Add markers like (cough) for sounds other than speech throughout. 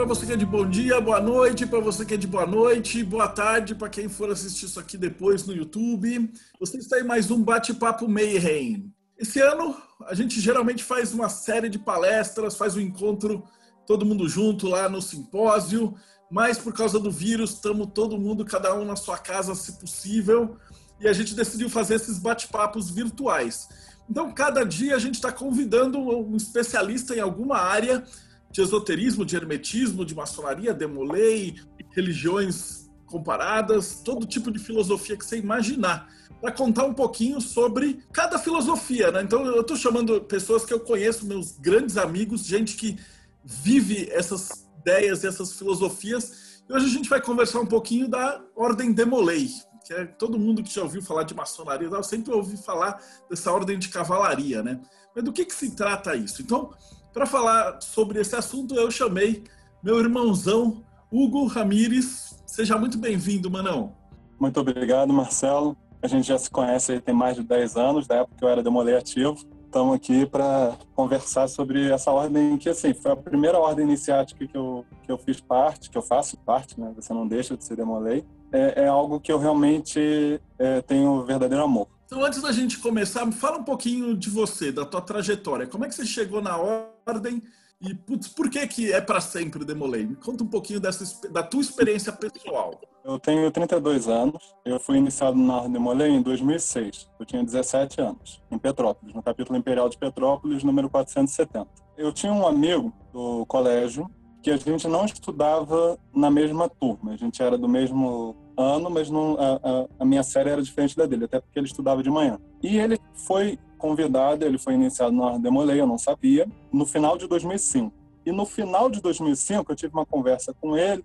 para você que é de bom dia, boa noite para você que é de boa noite, boa tarde para quem for assistir isso aqui depois no YouTube. Você está em mais um Bate-Papo Mayhem. Esse ano a gente geralmente faz uma série de palestras, faz um encontro todo mundo junto lá no simpósio, mas por causa do vírus estamos todo mundo, cada um na sua casa se possível, e a gente decidiu fazer esses bate-papos virtuais. Então, cada dia a gente está convidando um especialista em alguma área de esoterismo, de hermetismo, de maçonaria, demolei, religiões comparadas, todo tipo de filosofia que você imaginar, para contar um pouquinho sobre cada filosofia. Né? Então, eu estou chamando pessoas que eu conheço, meus grandes amigos, gente que vive essas ideias essas filosofias. E hoje a gente vai conversar um pouquinho da Ordem Demolei, que é todo mundo que já ouviu falar de maçonaria, eu sempre ouvi falar dessa ordem de cavalaria, né? Mas do que, que se trata isso? Então, para falar sobre esse assunto, eu chamei meu irmãozão Hugo Ramires. Seja muito bem-vindo, Manão. Muito obrigado, Marcelo. A gente já se conhece tem mais de 10 anos, da época que eu era demolei ativo. Estamos aqui para conversar sobre essa ordem que, assim, foi a primeira ordem iniciática que eu, que eu fiz parte, que eu faço parte, né? Você não deixa de ser demolei. É, é algo que eu realmente é, tenho verdadeiro amor. Então, antes da gente começar, me fala um pouquinho de você, da tua trajetória. Como é que você chegou na ordem e putz, por que que é para sempre Demolei? Me conta um pouquinho dessa, da tua experiência pessoal. Eu tenho 32 anos. Eu fui iniciado na Ordem Demolei em 2006. Eu tinha 17 anos, em Petrópolis, no capítulo Imperial de Petrópolis, número 470. Eu tinha um amigo do colégio que a gente não estudava na mesma turma. A gente era do mesmo ano, mas não, a, a, a, minha série era diferente da dele, até porque ele estudava de manhã. E ele foi convidado, ele foi iniciado na Demolei, eu não sabia, no final de 2005. E no final de 2005 eu tive uma conversa com ele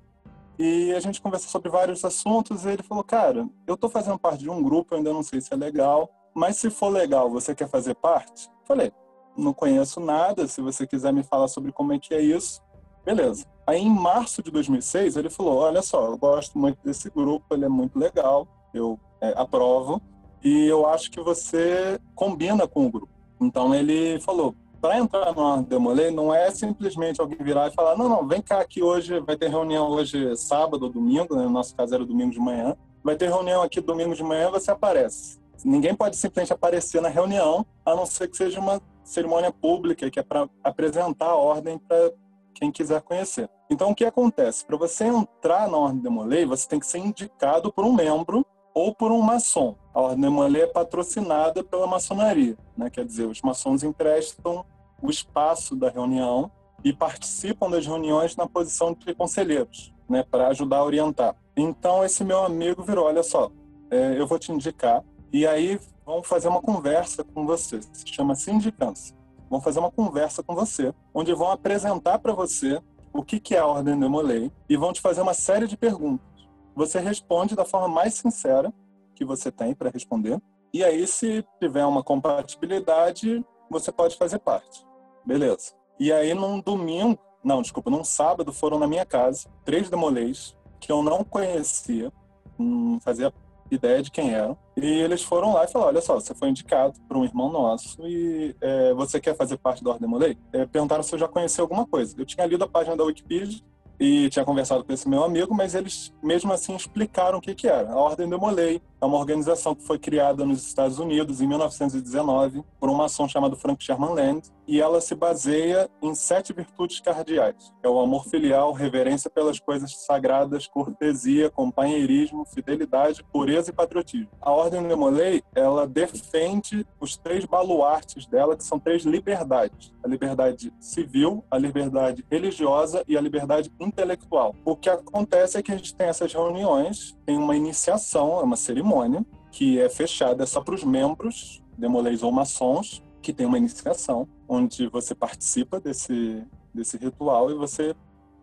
e a gente conversou sobre vários assuntos e ele falou, cara, eu estou fazendo parte de um grupo, eu ainda não sei se é legal, mas se for legal, você quer fazer parte? Falei, não conheço nada, se você quiser me falar sobre como é que é isso, beleza. Aí, em março de 2006, ele falou: Olha só, eu gosto muito desse grupo, ele é muito legal, eu é, aprovo, e eu acho que você combina com o grupo. Então, ele falou: para entrar no Demolei, não é simplesmente alguém virar e falar: Não, não, vem cá aqui hoje, vai ter reunião hoje, sábado ou domingo, né? no nosso caso era domingo de manhã, vai ter reunião aqui domingo de manhã, você aparece. Ninguém pode simplesmente aparecer na reunião, a não ser que seja uma cerimônia pública, que é para apresentar a ordem para quem quiser conhecer. Então, o que acontece? Para você entrar na Ordem de Molay, você tem que ser indicado por um membro ou por um maçom. A Ordem de Molay é patrocinada pela maçonaria, né? quer dizer, os maçons emprestam o espaço da reunião e participam das reuniões na posição de conselheiros, né? para ajudar a orientar. Então, esse meu amigo virou: olha só, é, eu vou te indicar, e aí vamos fazer uma conversa com você. Se chama sindicância vão fazer uma conversa com você, onde vão apresentar para você o que, que é a Ordem de Molay e vão te fazer uma série de perguntas. Você responde da forma mais sincera que você tem para responder. E aí, se tiver uma compatibilidade, você pode fazer parte. Beleza. E aí, num domingo, não, desculpa, num sábado, foram na minha casa três demolês que eu não conhecia, não fazia ideia de quem eram. E eles foram lá e falaram: olha só, você foi indicado por um irmão nosso e é, você quer fazer parte da Ordem Molei? É, perguntaram se eu já conhecia alguma coisa. Eu tinha lido a página da Wikipedia e tinha conversado com esse meu amigo, mas eles mesmo assim explicaram o que, que era. A Ordem de Molay é uma organização que foi criada nos Estados Unidos em 1919 por um maçom chamado Frank Sherman Land e ela se baseia em sete virtudes cardeais. É o amor filial, reverência pelas coisas sagradas, cortesia, companheirismo, fidelidade, pureza e patriotismo. A Ordem de Molay, ela defende os três baluartes dela, que são três liberdades. A liberdade civil, a liberdade religiosa e a liberdade intelectual. O que acontece é que a gente tem essas reuniões, tem uma iniciação, é uma cerimônia, que é fechada só para os membros, demoleis ou maçons, que tem uma iniciação, onde você participa desse, desse ritual e você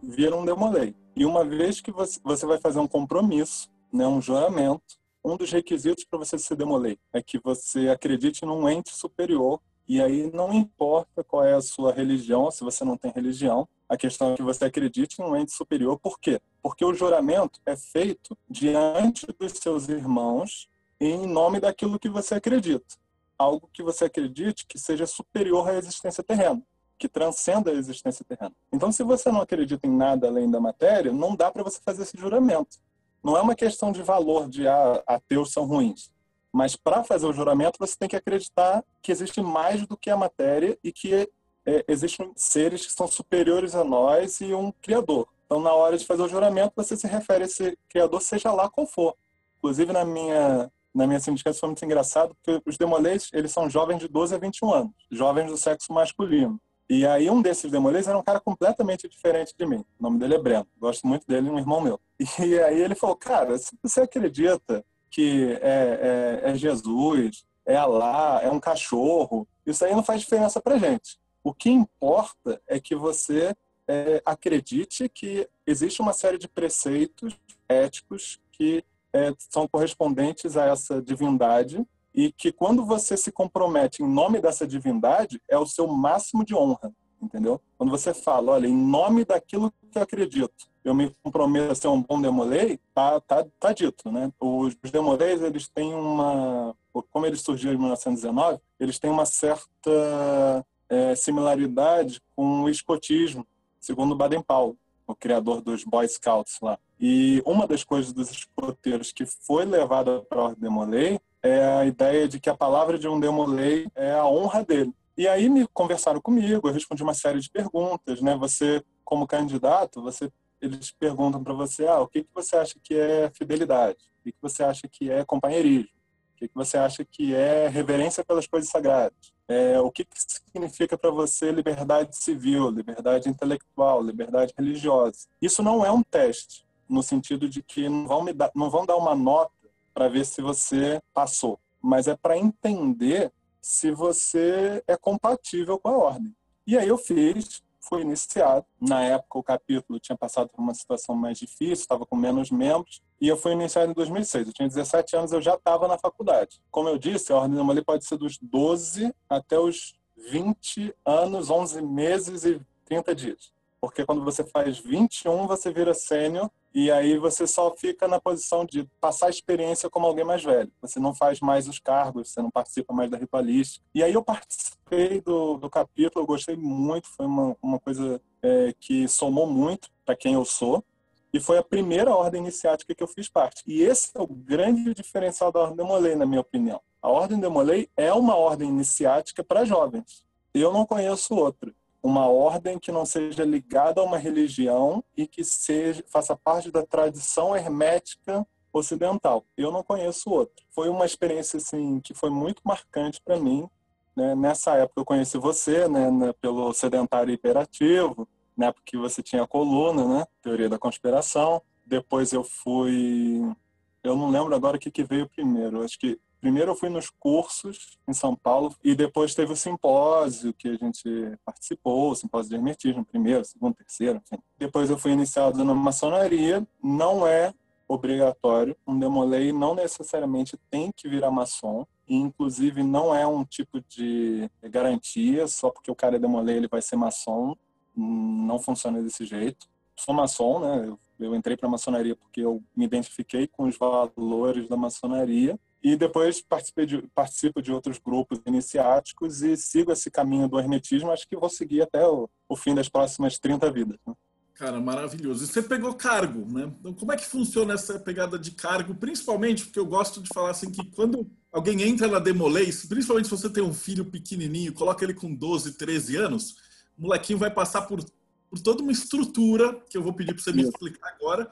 vira um demolei. E uma vez que você, você vai fazer um compromisso, né, um juramento, um dos requisitos para você ser demolei é que você acredite num ente superior e aí não importa qual é a sua religião, se você não tem religião, a questão é que você acredite em um ente superior. Por quê? Porque o juramento é feito diante dos seus irmãos em nome daquilo que você acredita. Algo que você acredite que seja superior à existência terrena, que transcenda a existência terrena. Então, se você não acredita em nada além da matéria, não dá para você fazer esse juramento. Não é uma questão de valor de ah, ateus são ruins. Mas para fazer o juramento, você tem que acreditar que existe mais do que a matéria e que é, existem seres que são superiores a nós e um criador. Então, na hora de fazer o juramento, você se refere a esse criador, seja lá qual for. Inclusive, na minha na minha sindicato foi muito engraçado, porque os demolês, eles são jovens de 12 a 21 anos, jovens do sexo masculino. E aí um desses demolês era um cara completamente diferente de mim. O nome dele é Breno. Gosto muito dele, um irmão meu. (laughs) E aí ele falou, cara, se você acredita que é, é, é Jesus, é Alá, é um cachorro, isso aí não faz diferença pra gente. O que importa é que você é, acredite que existe uma série de preceitos éticos que é, são correspondentes a essa divindade e que quando você se compromete em nome dessa divindade é o seu máximo de honra, entendeu? Quando você fala, olha, em nome daquilo que eu acredito, eu me comprometo a ser um bom demolei, tá, tá, tá dito, né? Os, demoleis, eles têm uma, como eles surgiram em 1919, eles têm uma certa é, similaridade com o escotismo, segundo Baden-Powell, o criador dos Boy Scouts lá. E uma das coisas dos escoteiros que foi levada para a Ordem Demolei é a ideia de que a palavra de um Demolei é a honra dele. E aí me conversaram comigo, eu respondi uma série de perguntas, né? Você, como candidato, você eles perguntam para você, ah, o que, que você acha que é fidelidade? O que, que você acha que é companheirismo? que, que você acha que é reverência pelas coisas sagradas? É, o que, que significa para você liberdade civil, liberdade intelectual, liberdade religiosa? Isso não é um teste, no sentido de que não vão, me dar, não vão dar uma nota para ver se você passou, mas é para entender se você é compatível com a ordem. E aí eu fiz foi iniciado. Na época, o capítulo tinha passado por uma situação mais difícil, estava com menos membros, e eu fui iniciado em 2006. Eu tinha 17 anos, eu já estava na faculdade. Como eu disse, a Ordem da pode ser dos 12 até os 20 anos, 11 meses e 30 dias. Porque quando você faz 21, você vira sênior e aí você só fica na posição de passar a experiência como alguém mais velho. Você não faz mais os cargos, você não participa mais da ritualística. E aí eu participei do, do capítulo, eu gostei muito, foi uma, uma coisa é, que somou muito para quem eu sou. E foi a primeira ordem iniciática que eu fiz parte. E esse é o grande diferencial da Ordem de Molay, na minha opinião. A Ordem de Molay é uma ordem iniciática para jovens. Eu não conheço outra uma ordem que não seja ligada a uma religião e que seja faça parte da tradição hermética ocidental. Eu não conheço outra. Foi uma experiência assim que foi muito marcante para mim. Né? Nessa época eu conheci você, né, né, pelo sedentário hiperativo, na época que você tinha a coluna, né, teoria da conspiração. Depois eu fui, eu não lembro agora o que, que veio primeiro. Acho que Primeiro eu fui nos cursos em São Paulo e depois teve o simpósio que a gente participou, o simpósio de hermetismo, primeiro, segundo, terceiro, enfim. Depois eu fui iniciado na maçonaria, não é obrigatório, um demolei não necessariamente tem que virar maçom, e inclusive não é um tipo de garantia, só porque o cara é demolei ele vai ser maçom, não funciona desse jeito. Sou maçom, né? Eu, eu entrei para maçonaria porque eu me identifiquei com os valores da maçonaria e depois participei de, participo de outros grupos iniciáticos e sigo esse caminho do hermetismo, acho que vou seguir até o, o fim das próximas 30 vidas. Né? Cara, maravilhoso. E você pegou cargo, né? Então, como é que funciona essa pegada de cargo? Principalmente porque eu gosto de falar assim que quando alguém entra na Demolês, principalmente se você tem um filho pequenininho, coloca ele com 12, 13 anos, o molequinho vai passar por, por toda uma estrutura, que eu vou pedir para você me explicar agora,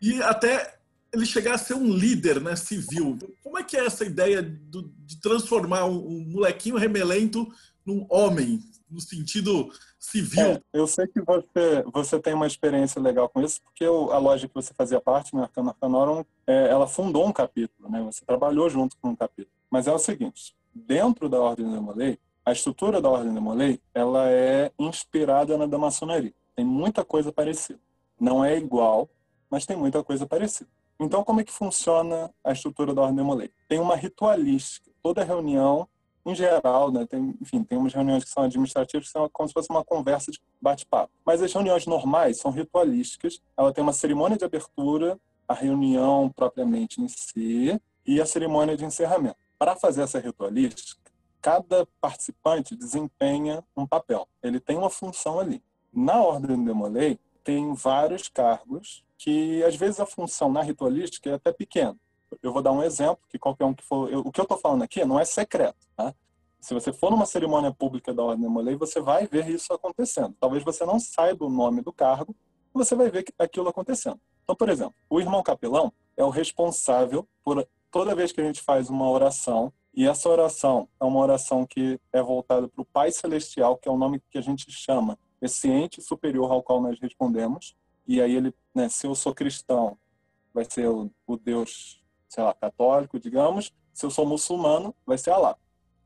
e até ele chegar a ser um líder né, civil. Como é que é essa ideia do, de transformar um, um, molequinho remelento num homem, no sentido civil? É, eu sei que você, você tem uma experiência legal com isso, porque eu, a loja que você fazia parte, né, Arcano Arcanorum, é, ela fundou um capítulo, né, você trabalhou junto com um capítulo. Mas é o seguinte, dentro da Ordem da Molei, a estrutura da Ordem da Molei, ela é inspirada na da maçonaria. Tem muita coisa parecida. Não é igual, mas tem muita coisa parecida. Então, como é que funciona a estrutura da Ordem Demolei? Tem uma ritualística. Toda reunião, em geral, né, tem, enfim, tem umas reuniões que são administrativas, que são como se fosse uma conversa de bate-papo. Mas as reuniões normais são ritualísticas. Ela tem uma cerimônia de abertura, a reunião propriamente em si e a cerimônia de encerramento. Para fazer essa ritualística, cada participante desempenha um papel. Ele tem uma função ali. Na Ordem Demolei, tem vários cargos que, às vezes, a função na ritualística é até pequena. Eu vou dar um exemplo, que qualquer um que for... Eu, o que eu estou falando aqui não é secreto, tá? Se você for numa cerimônia pública da Ordem Demolei, você vai ver isso acontecendo. Talvez você não saiba o nome do cargo, você vai ver aquilo acontecendo. Então, por exemplo, o irmão capelão é o responsável por toda vez que a gente faz uma oração, e essa oração é uma oração que é voltada para o Pai Celestial, que é o nome que a gente chama esse ente superior ao qual nós respondemos. E aí ele, né, se eu sou cristão, vai ser o, o Deus, sei lá, católico, digamos. Se eu sou muçulmano, vai ser Allah.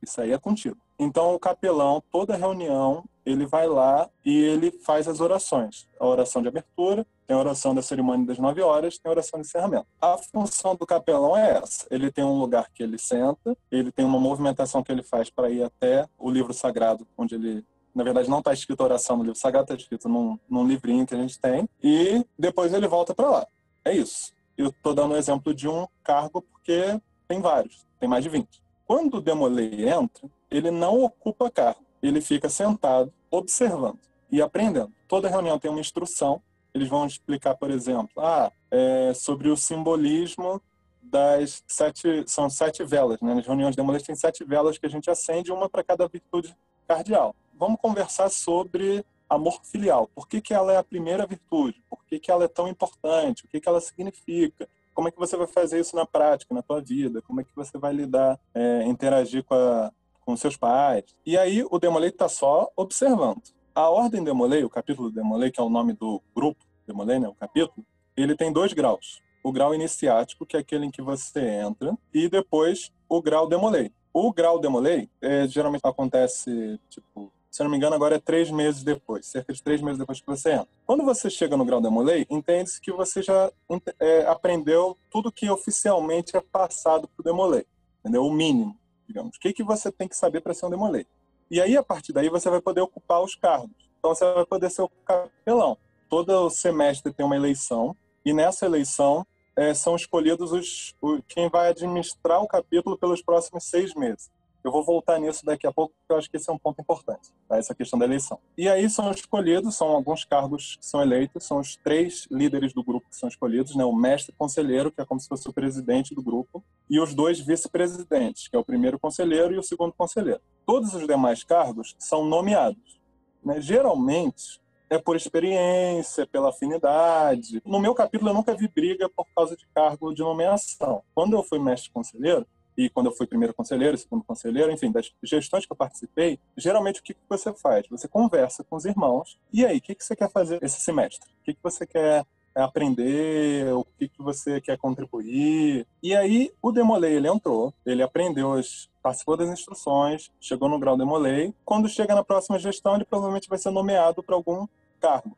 Isso aí é contigo. Então o capelão, toda reunião, ele vai lá e ele faz as orações. A oração de abertura, tem a oração da cerimônia das nove horas, tem a oração de encerramento. A função do capelão é essa. Ele tem um lugar que ele senta, ele tem uma movimentação que ele faz para ir até o livro sagrado, onde ele na verdade, não está escrito oração no livro sagrado, está escrito num, num livrinho que a gente tem. E depois ele volta para lá. É isso. Eu estou dando um exemplo de um cargo porque tem vários, tem mais de 20. Quando o Demolei entra, ele não ocupa cargo. Ele fica sentado, observando e aprendendo. Toda reunião tem uma instrução. Eles vão explicar, por exemplo, ah, é sobre o simbolismo das sete, são sete velas, né? Nas reuniões de Demolei tem sete velas que a gente acende, uma para cada virtude cardial vamos conversar sobre amor filial. Por que, que ela é a primeira virtude? Por que, que ela é tão importante? O que, que ela significa? Como é que você vai fazer isso na prática, na tua vida? Como é que você vai lidar, é, interagir com, a, com seus pais? E aí o Demolei está só observando. A ordem Demolei, o capítulo Demolei, que é o nome do grupo Demolei, né, o capítulo, ele tem dois graus. O grau iniciático, que é aquele em que você entra, e depois o grau Demolei. O grau Demolei é, geralmente acontece, tipo, se não me engano, agora é três meses depois, cerca de três meses depois que você entra. Quando você chega no grau da Molay, entende-se que você já é, aprendeu tudo que oficialmente é passado para o Demolay, entendeu? O mínimo, digamos. O que, que você tem que saber para ser um Demolay? E aí, a partir daí, você vai poder ocupar os cargos. Então, você vai poder ser o capelão. Todo semestre tem uma eleição, e nessa eleição é, são escolhidos os, o, quem vai administrar o capítulo pelos próximos seis meses. Eu vou voltar nisso daqui a pouco, porque eu acho que esse é um ponto importante, tá? essa questão da eleição. E aí são escolhidos, são alguns cargos que são eleitos, são os três líderes do grupo que são escolhidos, né? o mestre conselheiro, que é como se fosse o presidente do grupo, e os dois vice-presidentes, que é o primeiro conselheiro e o segundo conselheiro. Todos os demais cargos são nomeados. Né? Geralmente, é por experiência, pela afinidade. No meu capítulo, eu nunca vi briga por causa de cargo de nomeação. Quando eu fui mestre conselheiro, e quando eu fui primeiro conselheiro, segundo conselheiro, enfim, das gestões que eu participei, geralmente o que, que você faz? Você conversa com os irmãos, e aí, o que, que você quer fazer esse semestre? O que, que você quer aprender, o que, que você quer contribuir. E aí o Demolei, ele entrou, ele aprendeu, participou das instruções, chegou no grau Demolei. Quando chega na próxima gestão, ele provavelmente vai ser nomeado para algum cargo.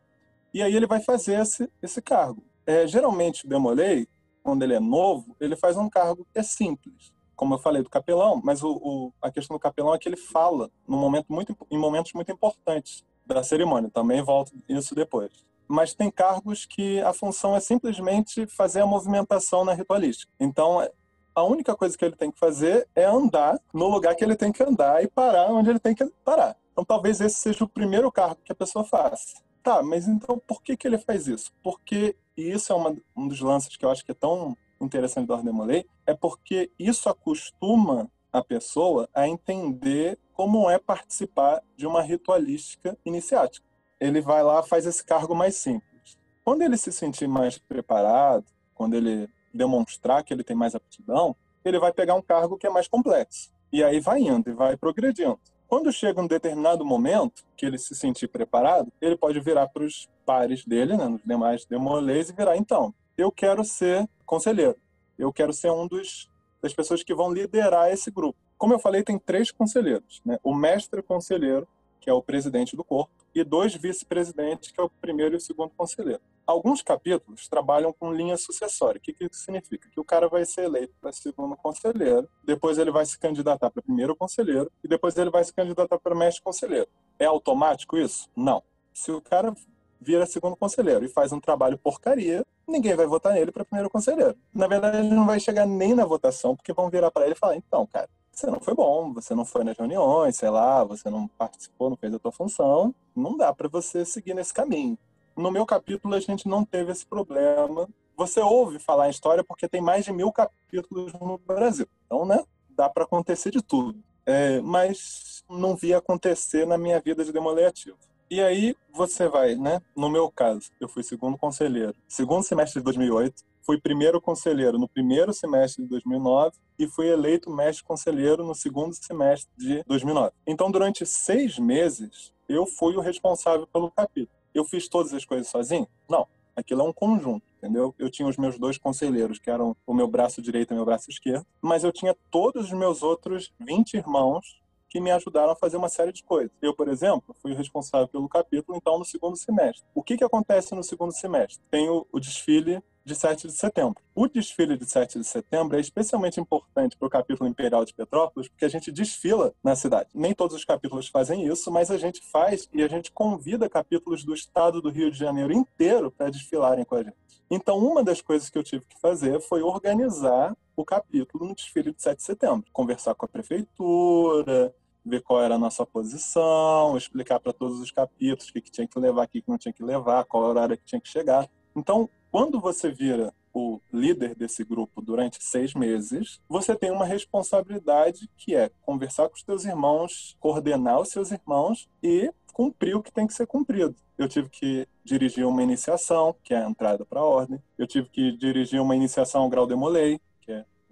E aí ele vai fazer esse, esse cargo. É, geralmente o Demolei, quando ele é novo, ele faz um cargo que é simples como eu falei, do capelão, mas o, o, a questão do capelão é que ele fala no momento muito, em momentos muito importantes da cerimônia. Também volto isso depois. Mas tem cargos que a função é simplesmente fazer a movimentação na ritualística. Então, a única coisa que ele tem que fazer é andar no lugar que ele tem que andar e parar onde ele tem que parar. Então, talvez esse seja o primeiro cargo que a pessoa faça. Tá, mas então por que, que ele faz isso? Porque, e isso é uma, um dos lances que eu acho que é tão interessante do Ordem é porque isso acostuma a pessoa a entender como é participar de uma ritualística iniciática. Ele vai lá faz esse cargo mais simples. Quando ele se sentir mais preparado, quando ele demonstrar que ele tem mais aptidão, ele vai pegar um cargo que é mais complexo. E aí vai indo e vai progredindo. Quando chega um determinado momento que ele se sentir preparado, ele pode virar para os pares dele, né, nos demais demolês, e virar, então, eu quero ser conselheiro. Eu quero ser um dos das pessoas que vão liderar esse grupo. Como eu falei, tem três conselheiros, né? O mestre conselheiro, que é o presidente do corpo, e dois vice-presidentes, que é o primeiro e o segundo conselheiro. Alguns capítulos trabalham com linha sucessória. O que, que isso significa? Que o cara vai ser eleito para segundo conselheiro, depois ele vai se candidatar para primeiro conselheiro e depois ele vai se candidatar para mestre conselheiro. É automático isso? Não. Se o cara vira segundo conselheiro e faz um trabalho porcaria, ninguém vai votar nele para primeiro conselheiro. Na verdade, ele não vai chegar nem na votação, porque vão virar para ele e falar: então, cara, você não foi bom, você não foi nas reuniões, sei lá, você não participou, não fez a tua função, não dá para você seguir nesse caminho. No meu capítulo, a gente não teve esse problema. Você ouve falar em história porque tem mais de mil capítulos no Brasil. Então, né, dá para acontecer de tudo. É, mas não vi acontecer na minha vida de demoliativo. E aí você vai, né? No meu caso, eu fui segundo conselheiro, segundo semestre de 2008, fui primeiro conselheiro no primeiro semestre de 2009 e fui eleito mestre conselheiro no segundo semestre de 2009. Então, durante seis meses, eu fui o responsável pelo capítulo. Eu fiz todas as coisas sozinho? Não. Aquilo é um conjunto, entendeu? Eu tinha os meus dois conselheiros, que eram o meu braço direito e o meu braço esquerdo, mas eu tinha todos os meus outros 20 irmãos que me ajudaram a fazer uma série de coisas. Eu, por exemplo, fui responsável pelo capítulo, então, no segundo semestre. O que, que acontece no segundo semestre? Tem o, o desfile de 7 de setembro. O desfile de 7 de setembro é especialmente importante para o capítulo imperial de Petrópolis, porque a gente desfila na cidade. Nem todos os capítulos fazem isso, mas a gente faz e a gente convida capítulos do estado do Rio de Janeiro inteiro para desfilarem com a gente. Então, uma das coisas que eu tive que fazer foi organizar o capítulo no desfile de 7 de setembro. Conversar com a prefeitura, ver qual era a nossa posição, explicar para todos os capítulos o que, que tinha que levar, o que, que não tinha que levar, qual horário que tinha que chegar. Então, quando você vira o líder desse grupo durante seis meses, você tem uma responsabilidade que é conversar com os seus irmãos, coordenar os seus irmãos e cumprir o que tem que ser cumprido. Eu tive que dirigir uma iniciação, que é a entrada para a ordem. Eu tive que dirigir uma iniciação ao grau demolei, que é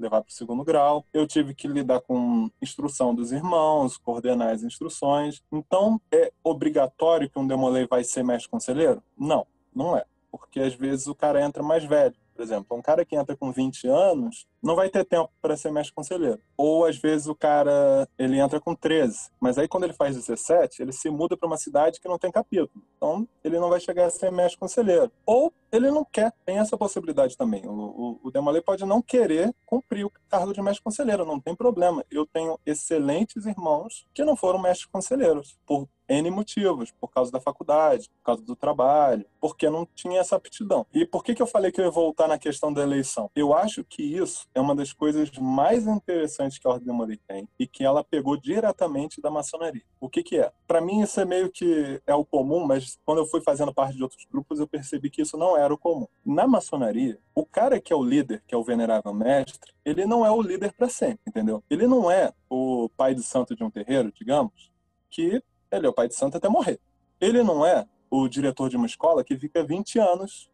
levar para o segundo grau. Eu tive que lidar com instrução dos irmãos, coordenar as instruções. Então, é obrigatório que um demolei vai ser mestre conselheiro? Não, não é. Porque às vezes o cara entra mais velho. Por exemplo, um cara que entra com 20 anos não vai ter tempo para ser mestre conselheiro. Ou às vezes o cara ele entra com 13, mas aí quando ele faz 17, ele se muda para uma cidade que não tem capítulo. Então ele não vai chegar a ser mestre conselheiro. Ou ele não quer, tem essa possibilidade também. O, o, o Demolay pode não querer cumprir o cargo de mestre conselheiro, não tem problema. Eu tenho excelentes irmãos que não foram mestres conselheiros por N motivos, por causa da faculdade, por causa do trabalho, porque não tinha essa aptidão. E por que, que eu falei que eu ia voltar na questão da eleição? Eu acho que isso é uma das coisas mais interessantes que a Ordem Demolei tem e que ela pegou diretamente da maçonaria. O que, que é? Para mim, isso é meio que é o comum, mas quando eu fui fazendo parte de outros grupos, eu percebi que isso não era o comum. Na maçonaria, o cara que é o líder, que é o venerável mestre, ele não é o líder para sempre, entendeu? Ele não é o pai de santo de um terreiro, digamos, que ele é o pai de santo até morrer. Ele não é o diretor de uma escola que fica 20 anos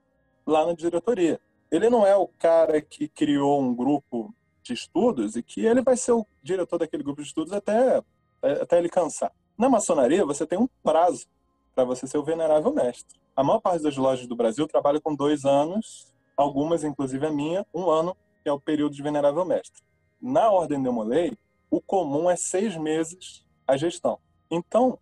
lá na diretoria. Ele não é o cara que criou um grupo de estudos e que ele vai ser o diretor daquele grupo de estudos até, até ele cansar. Na maçonaria, você tem um prazo para você ser o venerável mestre. A maior parte das lojas do Brasil trabalha com dois anos, algumas, inclusive a minha, um ano, que é o período de venerável mestre. Na Ordem de Molay, o comum é seis meses a gestão. Então,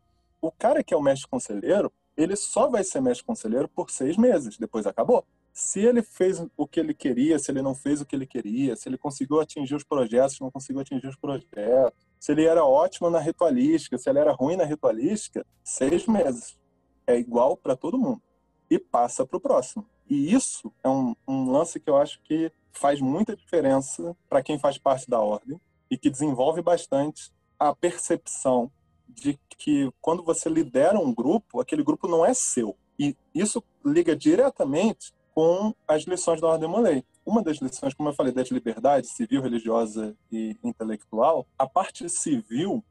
o cara que é o mestre conselheiro, ele só vai ser mestre conselheiro por seis meses, depois acabou. Se ele fez o que ele queria, se ele não fez o que ele queria, se ele conseguiu atingir os projetos, não conseguiu atingir os projetos, se ele era ótimo na ritualística, se ele era ruim na ritualística, seis meses. É igual para todo mundo. E passa para o próximo. E isso é um, um lance que eu acho que faz muita diferença para quem faz parte da ordem e que desenvolve bastante a percepção de que quando você lidera um grupo, aquele grupo não é seu. E isso liga diretamente com as lições da Ordem Molay. Uma das lições, como eu falei, das liberdades civil, religiosa e intelectual, a parte civil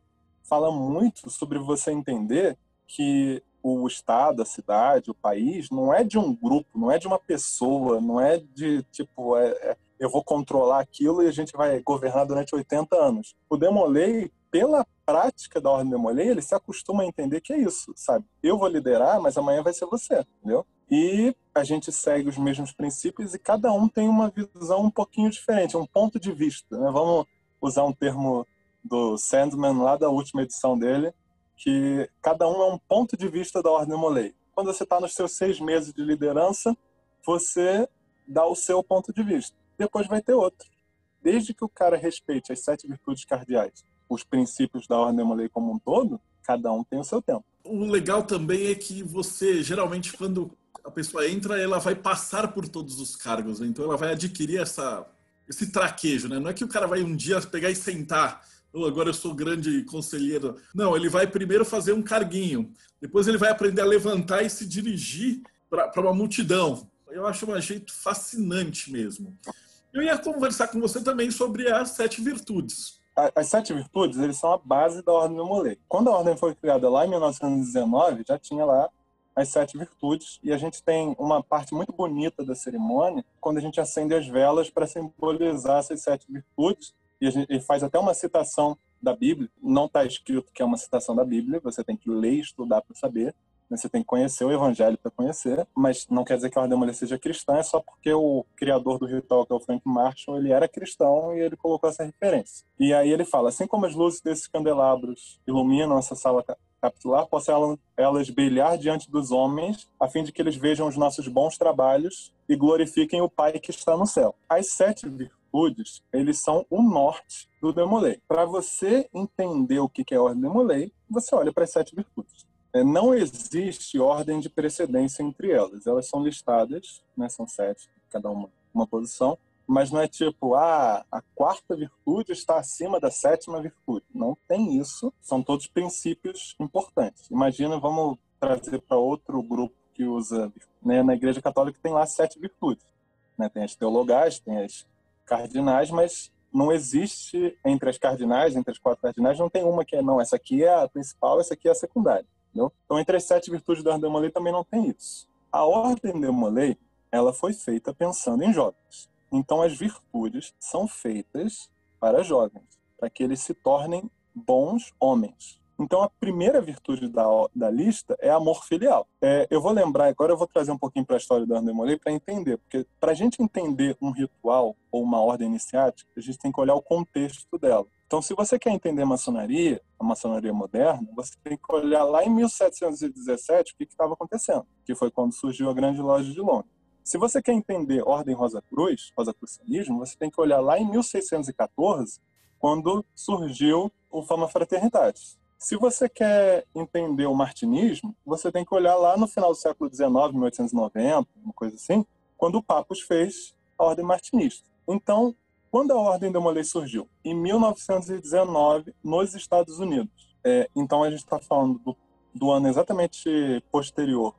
fala muito sobre você entender que o estado, a cidade, o país não é de um grupo, não é de uma pessoa, não é de tipo é, é, eu vou controlar aquilo e a gente vai governar durante 80 anos. O Demolei pela prática da ordem de Molay, ele se acostuma a entender que é isso, sabe? Eu vou liderar, mas amanhã vai ser você, entendeu? E a gente segue os mesmos princípios e cada um tem uma visão um pouquinho diferente, um ponto de vista, né? Vamos usar um termo do Sandman lá da última edição dele, que cada um é um ponto de vista da ordem de Molay. Quando você está nos seus seis meses de liderança, você dá o seu ponto de vista. Depois vai ter outro. Desde que o cara respeite as sete virtudes cardeais, os princípios da ordem da lei como um todo, cada um tem o seu tempo. O legal também é que você, geralmente, quando a pessoa entra, ela vai passar por todos os cargos, né? então ela vai adquirir essa, esse traquejo, né? Não é que o cara vai um dia pegar e sentar, oh, agora eu sou grande conselheiro. Não, ele vai primeiro fazer um carguinho, depois ele vai aprender a levantar e se dirigir para uma multidão. Eu acho um jeito fascinante mesmo. Eu ia conversar com você também sobre as sete virtudes as sete virtudes eles são a base da ordem do Molay. Quando a ordem foi criada lá em 1919, já tinha lá as sete virtudes e a gente tem uma parte muito bonita da cerimônia quando a gente acende as velas para simbolizar essas sete virtudes e a gente faz até uma citação da Bíblia. Não está escrito que é uma citação da Bíblia, você tem que ler e estudar para saber. Você tem que conhecer o evangelho para conhecer, mas não quer dizer que a Ordem Mulher seja cristã, é só porque o criador do ritual, que é o Frank Marshall, ele era cristão e ele colocou essa referência. E aí ele fala, assim como as luzes desses candelabros iluminam essa sala capitular, possam elas brilhar diante dos homens, a fim de que eles vejam os nossos bons trabalhos e glorifiquem o Pai que está no céu. As sete virtudes, eles são o norte do Demolei. Para você entender o que é a ordem Demolei, você olha para as sete virtudes. É, não existe ordem de precedência entre elas. Elas são listadas, né, são sete, cada uma uma posição, mas não é tipo, ah, a quarta virtude está acima da sétima virtude. Não tem isso, são todos princípios importantes. Imagina, vamos trazer para outro grupo que usa, né, na Igreja Católica tem lá sete virtudes. Né? Tem as teologais, tem as cardinais, mas não existe entre as cardinais, entre as quatro cardinais, não tem uma que é, não, essa aqui é a principal, essa aqui é a secundária. Entendeu? Então, entre as sete virtudes da Ordem Molay também não tem isso. A Ordem de Molay, ela foi feita pensando em jovens. Então, as virtudes são feitas para jovens, para que eles se tornem bons homens. Então, a primeira virtude da, da lista é amor filial. É, eu vou lembrar, agora eu vou trazer um pouquinho para a história da Ordem Molay para entender, porque para a gente entender um ritual ou uma ordem iniciática, a gente tem que olhar o contexto dela. Então, se você quer entender a maçonaria, a maçonaria moderna, você tem que olhar lá em 1717 o que estava acontecendo, que foi quando surgiu a Grande Loja de Londres. Se você quer entender Ordem Rosa Cruz, Rosa Crucianismo, você tem que olhar lá em 1614, quando surgiu o Fama Fraternitatis. Se você quer entender o martinismo, você tem que olhar lá no final do século XIX, 1890, uma coisa assim, quando o Papus fez a Ordem Martinista. Então, quando a Ordem de Molay surgiu? Em 1919, nos Estados Unidos. É, então a gente está falando do, do, ano exatamente posterior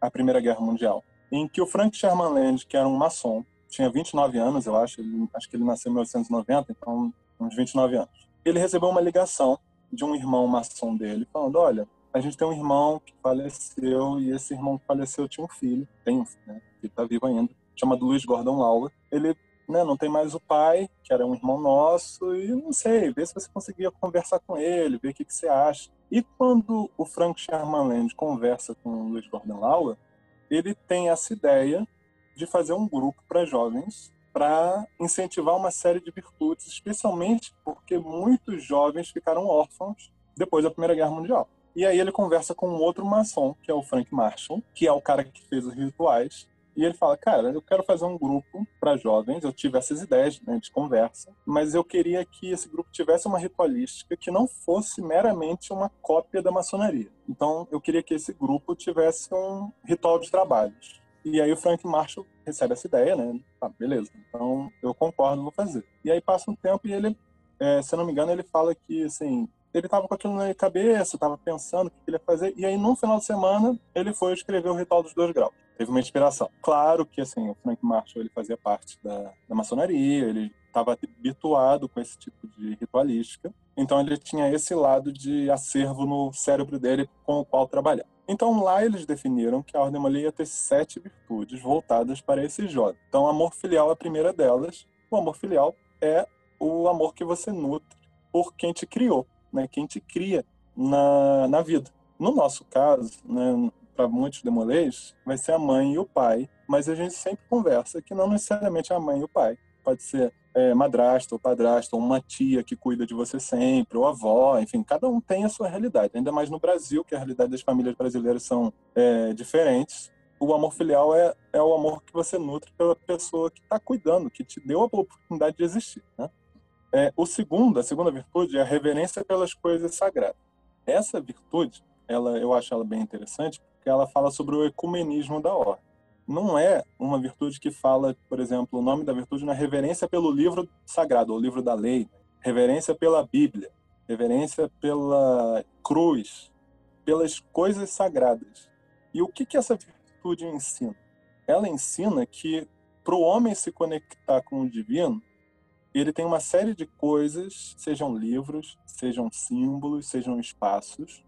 à Primeira Guerra Mundial, em que o Frank Sherman Land, que era um maçom, tinha 29 anos, eu acho, ele, acho que ele nasceu em 1990, então uns 29 anos. Ele recebeu uma ligação de um irmão maçom dele, falando: Olha, a gente tem um irmão que faleceu e esse irmão que faleceu tinha um filho, tem um filho, né, que está vivo ainda, chamado Luiz Gordon Lawler. Ele né, não tem mais o pai, que era um irmão nosso, e não sei, ver se você conseguia conversar com ele, ver o que, que você acha. E quando o Frank Sherman Land conversa com o Luiz Gordon Laura, ele tem essa ideia de fazer um grupo para jovens para incentivar uma série de virtudes, especialmente porque muitos jovens ficaram órfãos depois da Primeira Guerra Mundial. E aí ele conversa com um outro maçom, que é o Frank Marshall, que é o cara que fez os rituais, e ele fala, cara, eu quero fazer um grupo para jovens. Eu tive essas ideias né, de conversa, mas eu queria que esse grupo tivesse uma ritualística que não fosse meramente uma cópia da maçonaria. Então, eu queria que esse grupo tivesse um ritual de trabalhos. E aí o Frank Marshall recebe essa ideia, né? Ah, beleza. Então, eu concordo, vou fazer. E aí passa um tempo e ele, é, se eu não me engano, ele fala que, assim, ele estava com aquilo na cabeça, estava pensando o que ele ia fazer, e aí no final de semana ele foi escrever o Ritual dos Dois Graus teve uma inspiração. Claro que assim, o Frank Marshall ele fazia parte da, da maçonaria, ele estava habituado com esse tipo de ritualística, então ele tinha esse lado de acervo no cérebro dele com o qual trabalhar. Então lá eles definiram que a Ordem Malha ia ter sete virtudes voltadas para esse jovem. Então, amor filial é a primeira delas. O amor filial é o amor que você nutre por quem te criou, né? quem te cria na, na vida. No nosso caso, né, para muitos demolês, vai ser a mãe e o pai, mas a gente sempre conversa que não necessariamente é a mãe e o pai. Pode ser é, madrasta ou padrasto, ou uma tia que cuida de você sempre, ou avó, enfim, cada um tem a sua realidade. Ainda mais no Brasil, que a realidade das famílias brasileiras são é, diferentes. o amor filial é, é o amor que você nutre pela pessoa que está cuidando, que te deu a oportunidade de existir. Né? É, o segundo, a segunda virtude é a reverência pelas coisas sagradas. Essa virtude, ela, eu acho ela bem interessante, porque ela fala sobre o ecumenismo da ordem. Não é uma virtude que fala, por exemplo, o nome da virtude não é reverência pelo livro sagrado, o livro da lei, reverência pela Bíblia, reverência pela cruz, pelas coisas sagradas. E o que, que essa virtude ensina? Ela ensina que para o homem se conectar com o divino, ele tem uma série de coisas, sejam livros, sejam símbolos, sejam espaços,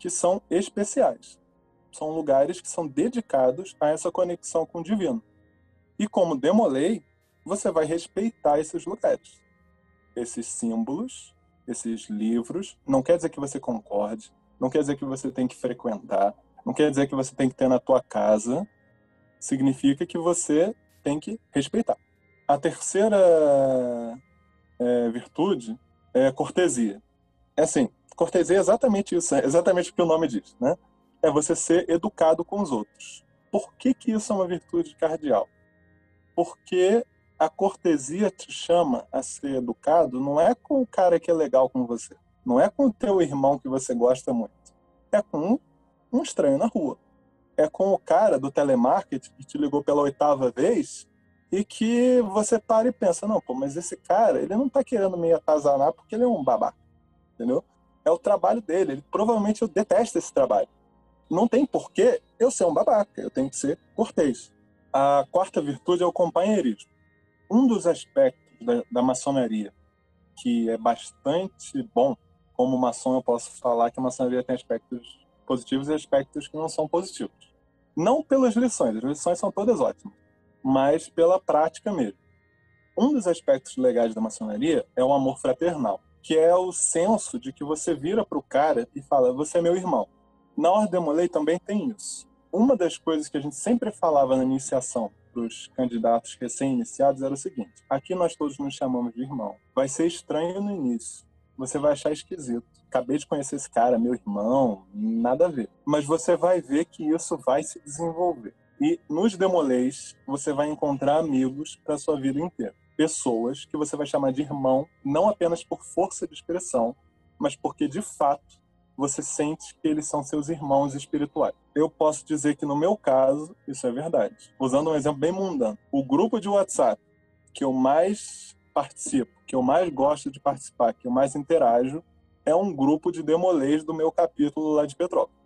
que são especiais. São lugares que são dedicados a essa conexão com o divino. E como demolei, você vai respeitar esses lugares, esses símbolos, esses livros. Não quer dizer que você concorde, não quer dizer que você tem que frequentar, não quer dizer que você tem que ter na tua casa. Significa que você tem que respeitar. A terceira é, virtude é cortesia. É assim, cortesia é exatamente isso, é exatamente o que o nome diz, né? É você ser educado com os outros. Por que, que isso é uma virtude cardial? Porque a cortesia te chama a ser educado não é com o cara que é legal com você, não é com o teu irmão que você gosta muito, é com um estranho na rua. É com o cara do telemarketing que te ligou pela oitava vez e que você para e pensa, não, pô, mas esse cara, ele não tá querendo me atazanar porque ele é um babaca, entendeu? É o trabalho dele, ele provavelmente eu detesto esse trabalho. Não tem porquê eu ser um babaca, eu tenho que ser cortês. A quarta virtude é o companheirismo. Um dos aspectos da, da maçonaria que é bastante bom, como maçom eu posso falar que a maçonaria tem aspectos positivos e aspectos que não são positivos. Não pelas lições, as lições são todas ótimas, mas pela prática mesmo. Um dos aspectos legais da maçonaria é o amor fraternal, que é o senso de que você vira para o cara e fala: Você é meu irmão. Na Ordem Molei também tem isso. Uma das coisas que a gente sempre falava na iniciação para os candidatos recém-iniciados era o seguinte: aqui nós todos nos chamamos de irmão. Vai ser estranho no início, você vai achar esquisito. Acabei de conhecer esse cara, meu irmão, nada a ver. Mas você vai ver que isso vai se desenvolver. E nos demolês, você vai encontrar amigos para sua vida inteira. Pessoas que você vai chamar de irmão, não apenas por força de expressão, mas porque de fato você sente que eles são seus irmãos espirituais. Eu posso dizer que no meu caso, isso é verdade. Usando um exemplo bem mundano, o grupo de WhatsApp que eu mais participo, que eu mais gosto de participar, que eu mais interajo, é um grupo de demolês do meu capítulo lá de Petrópolis.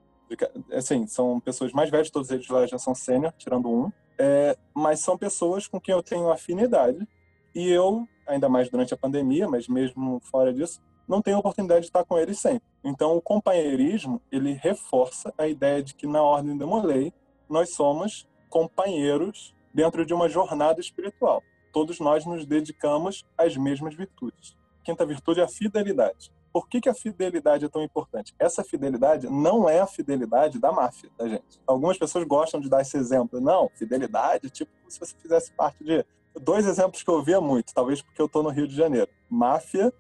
Assim, são pessoas mais velhas, todos eles lá já são sênior, tirando um, é, mas são pessoas com quem eu tenho afinidade e eu, ainda mais durante a pandemia, mas mesmo fora disso, não tenho oportunidade de estar com eles sempre. Então, o companheirismo, ele reforça a ideia de que na Ordem Demolei, nós somos companheiros dentro de uma jornada espiritual todos nós nos dedicamos às mesmas virtudes. Quinta virtude é a fidelidade. Por que, que a fidelidade é tão importante? Essa fidelidade não é a fidelidade da máfia, da gente. Algumas pessoas gostam de dar esse exemplo. Não, fidelidade, tipo, se você fizesse parte de. Dois exemplos que eu ouvia muito, talvez porque eu estou no Rio de Janeiro: máfia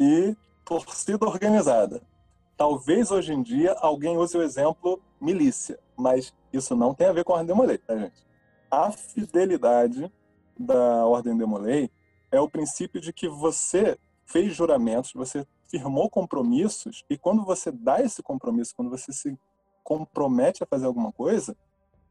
e torcida organizada. Talvez hoje em dia alguém use o exemplo milícia, mas isso não tem a ver com a ordem demolei, tá, gente? A fidelidade da Ordem de é o princípio de que você fez juramentos, você firmou compromissos e quando você dá esse compromisso, quando você se compromete a fazer alguma coisa,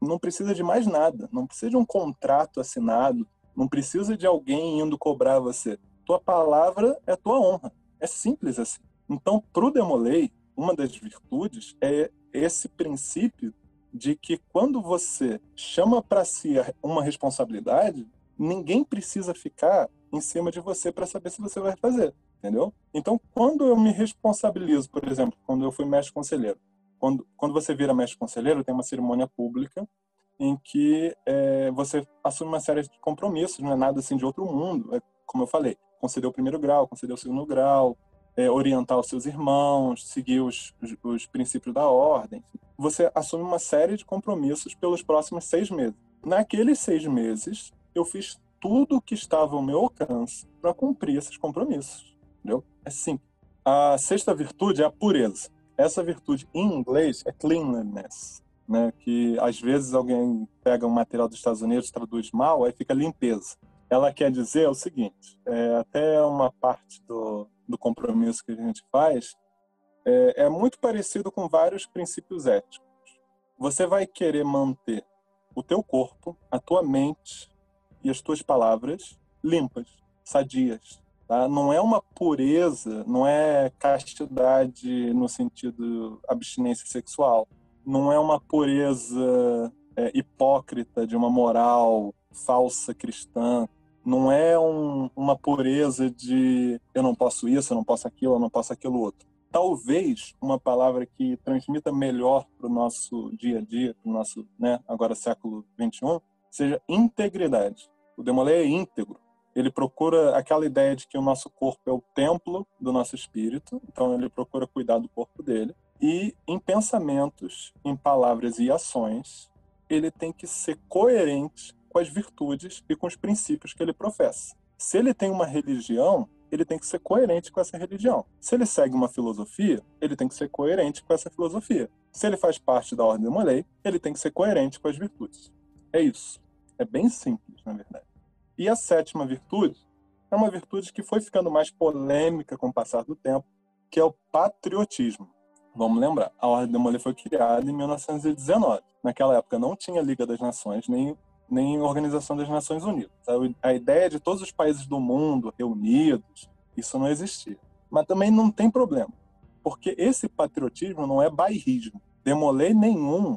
não precisa de mais nada, não precisa de um contrato assinado, não precisa de alguém indo cobrar você. Tua palavra é tua honra. É simples assim. Então, para o Demolei, uma das virtudes é esse princípio de que quando você chama para si uma responsabilidade, ninguém precisa ficar em cima de você para saber se você vai fazer, entendeu? Então, quando eu me responsabilizo, por exemplo, quando eu fui mestre conselheiro, quando, quando você vira mestre conselheiro, tem uma cerimônia pública em que é, você assume uma série de compromissos, não é nada assim de outro mundo, é, como eu falei, conceder o primeiro grau, conceder o segundo grau, é, orientar os seus irmãos, seguir os, os, os princípios da ordem. Você assume uma série de compromissos pelos próximos seis meses. Naqueles seis meses, eu fiz tudo o que estava ao meu alcance para cumprir esses compromissos. Entendeu? É simples. A sexta virtude é a pureza. Essa virtude em inglês é cleanliness. Né? Que às vezes alguém pega um material dos Estados Unidos, traduz mal, aí fica limpeza. Ela quer dizer o seguinte: é, até uma parte do, do compromisso que a gente faz é, é muito parecido com vários princípios éticos. Você vai querer manter o teu corpo, a tua mente e as tuas palavras limpas, sadias. Tá? Não é uma pureza, não é castidade no sentido abstinência sexual não é uma pureza é, hipócrita de uma moral falsa cristã, não é um, uma pureza de eu não posso isso, eu não posso aquilo, eu não posso aquilo outro. Talvez uma palavra que transmita melhor para o nosso dia a dia, para o nosso, né, agora século 21, seja integridade. O Demolay é íntegro. Ele procura aquela ideia de que o nosso corpo é o templo do nosso espírito, então ele procura cuidar do corpo dele e em pensamentos, em palavras e ações, ele tem que ser coerente com as virtudes e com os princípios que ele professa. Se ele tem uma religião, ele tem que ser coerente com essa religião. Se ele segue uma filosofia, ele tem que ser coerente com essa filosofia. Se ele faz parte da ordem de uma lei, ele tem que ser coerente com as virtudes. É isso. É bem simples, na verdade. E a sétima virtude é uma virtude que foi ficando mais polêmica com o passar do tempo, que é o patriotismo. Vamos lembrar, a Ordem de Molay foi criada em 1919. Naquela época não tinha Liga das Nações, nem, nem Organização das Nações Unidas. A ideia de todos os países do mundo reunidos, isso não existia. Mas também não tem problema, porque esse patriotismo não é bairrismo. Demolei nenhum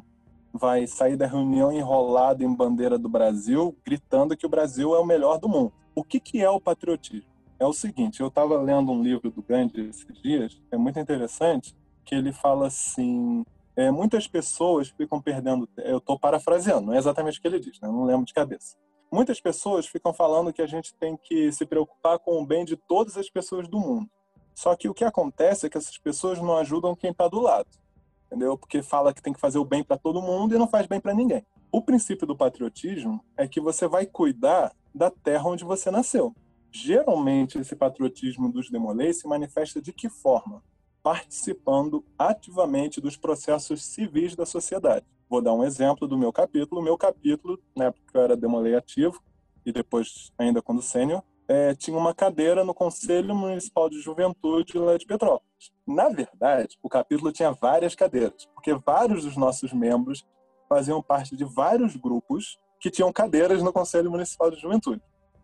vai sair da reunião enrolado em bandeira do Brasil, gritando que o Brasil é o melhor do mundo. O que, que é o patriotismo? É o seguinte, eu estava lendo um livro do Gandhi esses dias, é muito interessante, que ele fala assim: é, muitas pessoas ficam perdendo. Eu estou parafraseando, não é exatamente o que ele diz, né? não lembro de cabeça. Muitas pessoas ficam falando que a gente tem que se preocupar com o bem de todas as pessoas do mundo. Só que o que acontece é que essas pessoas não ajudam quem está do lado, entendeu? Porque fala que tem que fazer o bem para todo mundo e não faz bem para ninguém. O princípio do patriotismo é que você vai cuidar da terra onde você nasceu. Geralmente, esse patriotismo dos demolês se manifesta de que forma? Participando ativamente dos processos civis da sociedade. Vou dar um exemplo do meu capítulo. O meu capítulo, na época eu era demolei ativo, e depois ainda quando sênior, é, tinha uma cadeira no Conselho Municipal de Juventude lá de Petrópolis. Na verdade, o capítulo tinha várias cadeiras, porque vários dos nossos membros faziam parte de vários grupos que tinham cadeiras no Conselho Municipal de Juventude.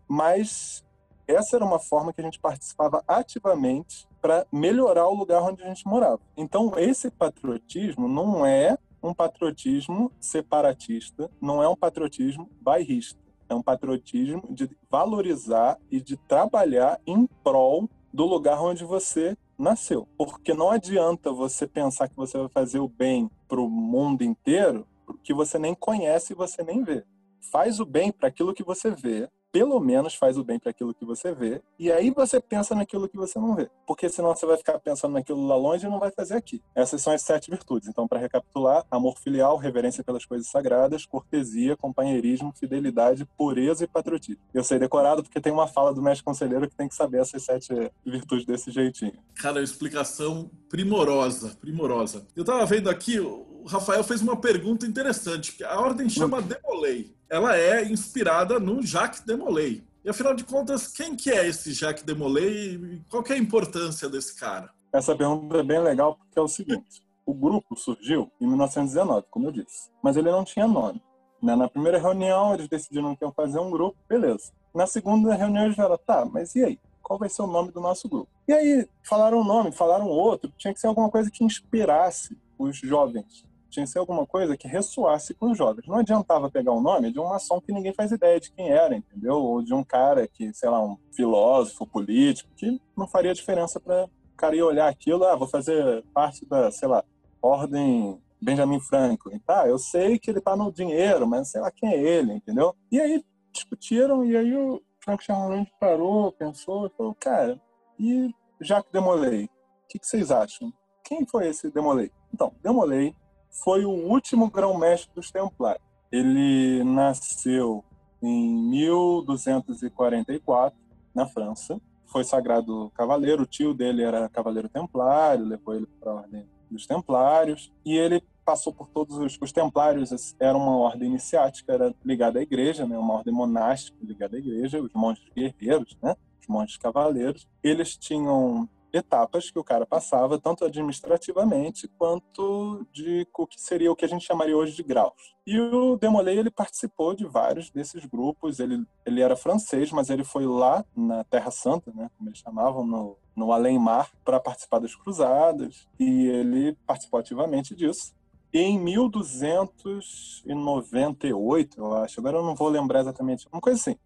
Mas essa era uma forma que a gente participava ativamente para melhorar o lugar onde a gente morava. Então, esse patriotismo não é um patriotismo separatista, não é um patriotismo bairrista. É um patriotismo de valorizar e de trabalhar em prol do lugar onde você nasceu. Porque não adianta você pensar que você vai fazer o bem para o mundo inteiro que você nem conhece e você nem vê. Faz o bem para aquilo que você vê, pelo menos faz o bem para aquilo que você vê, e aí você pensa naquilo que você não vê. Porque senão você vai ficar pensando naquilo lá longe e não vai fazer aqui. Essas são as sete virtudes. Então, para recapitular, amor filial, reverência pelas coisas sagradas, cortesia, companheirismo, fidelidade, pureza e patriotismo. Eu sei decorado porque tem uma fala do mestre conselheiro que tem que saber essas sete virtudes desse jeitinho. Cara, explicação primorosa, primorosa. Eu tava vendo aqui, o Rafael fez uma pergunta interessante, a ordem chama. Demolei ela é inspirada no Jacques Demolay. E afinal de contas, quem que é esse Jacques Demolay e qual é a importância desse cara? Essa pergunta é bem legal porque é o seguinte: o grupo surgiu em 1919, como eu disse, mas ele não tinha nome. Né? Na primeira reunião, eles decidiram que iam fazer um grupo, beleza. Na segunda reunião, eles falaram: tá, mas e aí? Qual vai ser o nome do nosso grupo? E aí, falaram um nome, falaram outro, tinha que ser alguma coisa que inspirasse os jovens tinha que ser alguma coisa que ressoasse com os jovens. Não adiantava pegar o nome de uma maçom que ninguém faz ideia de quem era, entendeu? Ou de um cara que, sei lá, um filósofo político, que não faria diferença para o cara ir olhar aquilo, ah, vou fazer parte da, sei lá, ordem Benjamin Franklin. Tá, eu sei que ele tá no dinheiro, mas sei lá quem é ele, entendeu? E aí discutiram, e aí o Frank Charland parou, pensou e falou, cara, e Jacques Demolay, o que, que vocês acham? Quem foi esse Demolay? Então, Demolay foi o último grão-mestre dos Templários. Ele nasceu em 1244, na França. Foi sagrado cavaleiro, o tio dele era cavaleiro templário, levou ele para a ordem dos templários. E ele passou por todos os, os templários, era uma ordem iniciática, era ligada à igreja, né? uma ordem monástica ligada à igreja, os monges guerreiros, né? os monges cavaleiros. Eles tinham etapas que o cara passava, tanto administrativamente quanto de o que seria o que a gente chamaria hoje de graus. E o Demolay ele participou de vários desses grupos. Ele, ele era francês, mas ele foi lá na Terra Santa, né, como eles chamavam, no, no além-mar, para participar das cruzadas. E ele participou ativamente disso. E em 1298, eu acho, agora eu não vou lembrar exatamente, uma coisa assim,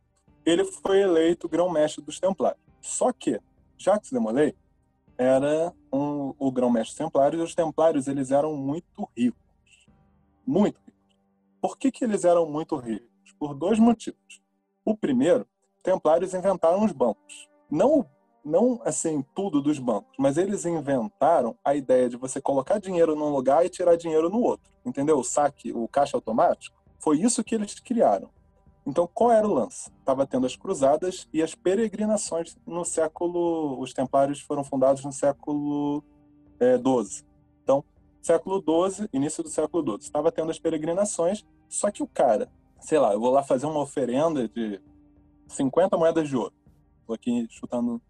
ele foi eleito grão-mestre dos Templários. Só que Jacques de Molay era um, o grão-mestre templário e os templários eles eram muito ricos. Muito ricos. Por que, que eles eram muito ricos? Por dois motivos. O primeiro, templários inventaram os bancos. Não, não assim, tudo dos bancos, mas eles inventaram a ideia de você colocar dinheiro num lugar e tirar dinheiro no outro. Entendeu? O saque, o caixa automático. Foi isso que eles criaram. Então, qual era o lance? Estava tendo as cruzadas e as peregrinações no século. Os templários foram fundados no século XII. É, então, século XII, início do século XII, estava tendo as peregrinações, só que o cara, sei lá, eu vou lá fazer uma oferenda de 50 moedas de ouro. Estou aqui chutando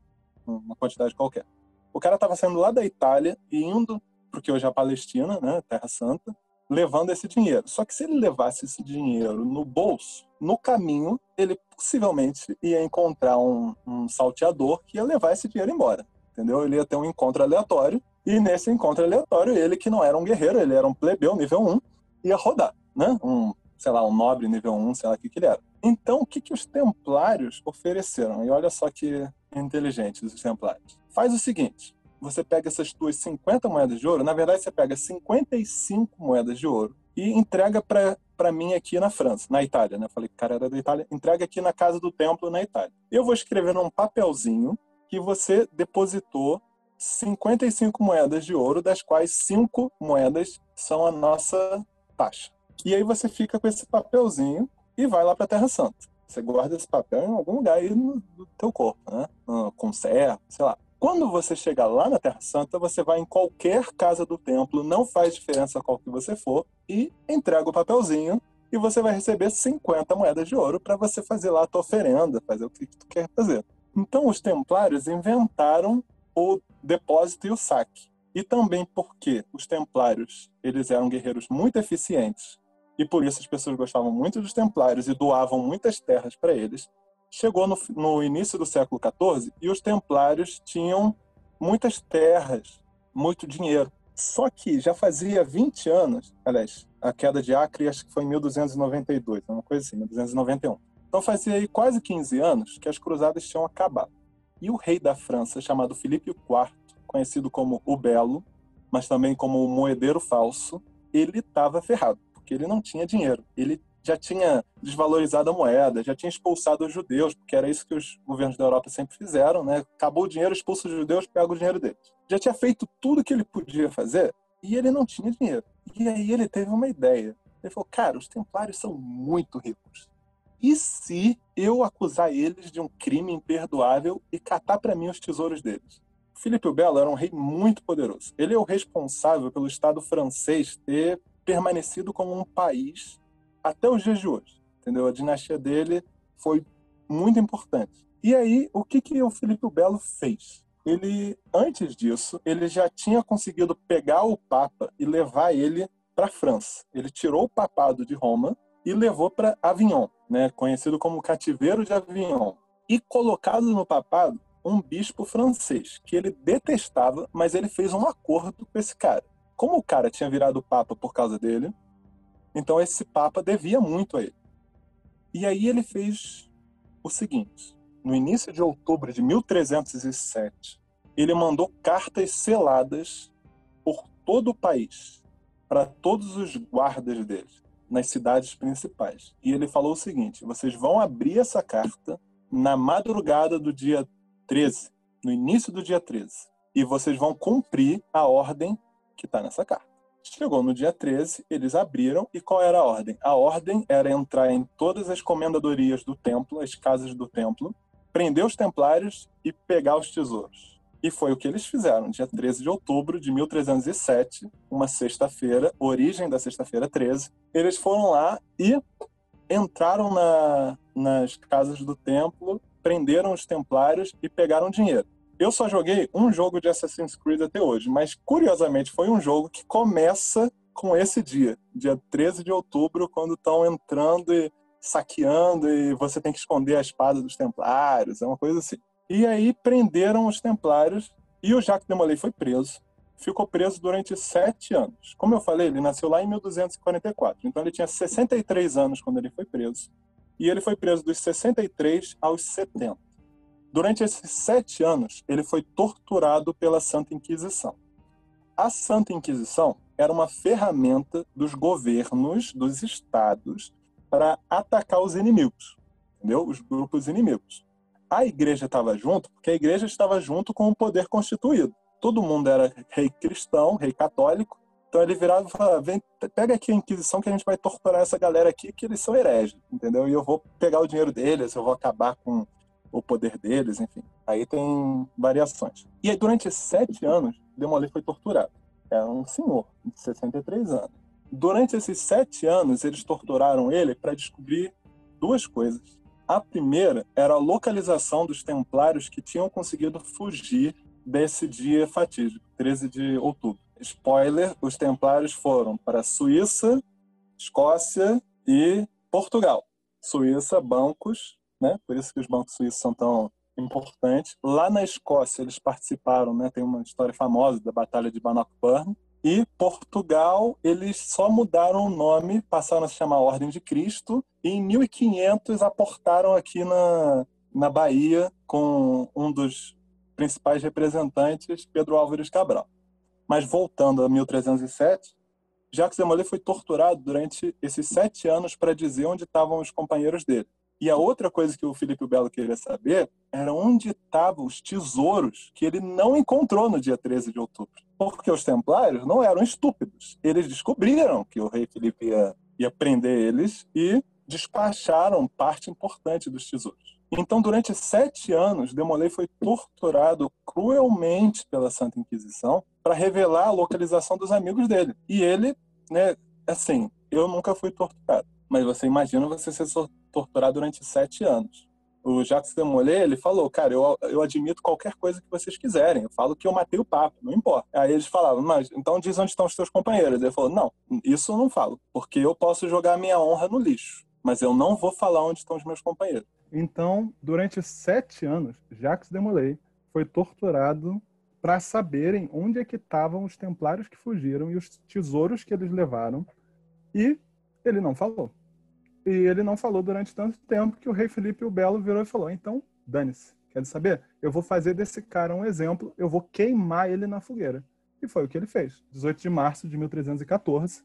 uma quantidade qualquer. O cara estava saindo lá da Itália e indo, porque hoje é a Palestina, né, Terra Santa, levando esse dinheiro. Só que se ele levasse esse dinheiro no bolso, no caminho, ele possivelmente ia encontrar um, um salteador que ia levar esse dinheiro embora. Entendeu? Ele ia ter um encontro aleatório, e nesse encontro aleatório, ele que não era um guerreiro, ele era um plebeu nível 1, ia rodar, né? Um, sei lá, um nobre nível 1, sei lá o que, que ele era. Então, o que, que os templários ofereceram? E olha só que inteligentes os templários. Faz o seguinte, você pega essas tuas 50 moedas de ouro, na verdade você pega 55 moedas de ouro e entrega para mim aqui na França, na Itália, né? Eu falei que o cara era da Itália, entrega aqui na casa do templo na Itália. Eu vou escrever num papelzinho que você depositou 55 moedas de ouro, das quais 5 moedas são a nossa taxa. E aí você fica com esse papelzinho e vai lá para Terra Santa. Você guarda esse papel em algum lugar aí no, no teu corpo, né? Conserva, sei lá. Quando você chegar lá na Terra Santa, você vai em qualquer casa do templo, não faz diferença qual que você for, e entrega o papelzinho e você vai receber 50 moedas de ouro para você fazer lá a tua oferenda, fazer o que tu quer fazer. Então os templários inventaram o depósito e o saque. E também porque os templários, eles eram guerreiros muito eficientes, e por isso as pessoas gostavam muito dos templários e doavam muitas terras para eles chegou no, no início do século XIV e os templários tinham muitas terras, muito dinheiro. Só que já fazia 20 anos, aliás, a queda de Acre acho que foi em 1292, uma coisa assim, 1291. Então fazia aí quase 15 anos que as cruzadas tinham acabado. E o rei da França, chamado Filipe IV, conhecido como o Belo, mas também como o Moedeiro Falso, ele estava ferrado, porque ele não tinha dinheiro. Ele já tinha desvalorizado a moeda, já tinha expulsado os judeus, porque era isso que os governos da Europa sempre fizeram, né? Acabou o dinheiro, expulsa os judeus, pega o dinheiro deles. Já tinha feito tudo que ele podia fazer e ele não tinha dinheiro. E aí ele teve uma ideia. Ele falou: "Cara, os templários são muito ricos. E se eu acusar eles de um crime imperdoável e catar para mim os tesouros deles?" Filipe o Belo era um rei muito poderoso. Ele é o responsável pelo Estado francês ter permanecido como um país até os dias de hoje. Entendeu? A dinastia dele foi muito importante. E aí, o que, que o Felipe Belo fez? Ele, antes disso, ele já tinha conseguido pegar o Papa e levar ele para a França. Ele tirou o papado de Roma e levou para Avignon, né, conhecido como cativeiro de Avignon, e colocado no papado um bispo francês que ele detestava, mas ele fez um acordo com esse cara. Como o cara tinha virado papa por causa dele, então esse Papa devia muito a ele. E aí ele fez o seguinte: no início de outubro de 1307, ele mandou cartas seladas por todo o país para todos os guardas dele nas cidades principais. E ele falou o seguinte: vocês vão abrir essa carta na madrugada do dia 13, no início do dia 13, e vocês vão cumprir a ordem que está nessa carta. Chegou no dia 13, eles abriram, e qual era a ordem? A ordem era entrar em todas as comendadorias do templo, as casas do templo, prender os templários e pegar os tesouros. E foi o que eles fizeram, dia 13 de outubro de 1307, uma sexta-feira, origem da sexta-feira 13. Eles foram lá e entraram na, nas casas do templo, prenderam os templários e pegaram dinheiro. Eu só joguei um jogo de Assassin's Creed até hoje, mas curiosamente foi um jogo que começa com esse dia, dia 13 de outubro, quando estão entrando e saqueando e você tem que esconder a espada dos templários, é uma coisa assim. E aí prenderam os templários e o Jacques de Molay foi preso. Ficou preso durante sete anos. Como eu falei, ele nasceu lá em 1244. Então ele tinha 63 anos quando ele foi preso. E ele foi preso dos 63 aos 70. Durante esses sete anos, ele foi torturado pela Santa Inquisição. A Santa Inquisição era uma ferramenta dos governos, dos estados, para atacar os inimigos, entendeu? Os grupos inimigos a igreja estava junto porque a igreja estava junto com o poder constituído. Todo mundo era rei cristão, rei católico. Então ele virava e falava: Vem, pega aqui a Inquisição que a gente vai torturar essa galera aqui, que eles são hereges, entendeu? E eu vou pegar o dinheiro deles, eu vou acabar com o poder deles, enfim. Aí tem variações. E aí, durante sete anos, Demolay foi torturado. Era um senhor de 63 anos. Durante esses sete anos, eles torturaram ele para descobrir duas coisas. A primeira era a localização dos templários que tinham conseguido fugir desse dia fatídico, 13 de outubro. Spoiler: os templários foram para Suíça, Escócia e Portugal. Suíça, bancos, né? Por isso que os bancos suíços são tão importantes. Lá na Escócia eles participaram, né? Tem uma história famosa da Batalha de Bannockburn, e Portugal, eles só mudaram o nome, passaram a se chamar Ordem de Cristo, e em 1500 aportaram aqui na, na Bahia com um dos principais representantes, Pedro Álvares Cabral. Mas voltando a 1307, Jacques de Molay foi torturado durante esses sete anos para dizer onde estavam os companheiros dele. E a outra coisa que o Felipe Belo queria saber era onde estavam os tesouros que ele não encontrou no dia 13 de outubro. Porque os templários não eram estúpidos. Eles descobriram que o rei Felipe ia, ia prender eles e despacharam parte importante dos tesouros. Então, durante sete anos, Demolay foi torturado cruelmente pela Santa Inquisição para revelar a localização dos amigos dele. E ele, né, assim, eu nunca fui torturado, mas você imagina você ser torturado durante sete anos. O Jacques Demolay, ele falou, cara, eu, eu admito qualquer coisa que vocês quiserem. Eu falo que eu matei o Papa, não importa. Aí eles falavam, mas então diz onde estão os teus companheiros. Ele falou, não, isso eu não falo, porque eu posso jogar a minha honra no lixo, mas eu não vou falar onde estão os meus companheiros. Então, durante sete anos, Jacques Demolay foi torturado para saberem onde é que estavam os templários que fugiram e os tesouros que eles levaram. E ele não falou. E ele não falou durante tanto tempo que o rei Felipe o Belo virou e falou: então, dane-se. Quer saber? Eu vou fazer desse cara um exemplo, eu vou queimar ele na fogueira. E foi o que ele fez. 18 de março de 1314,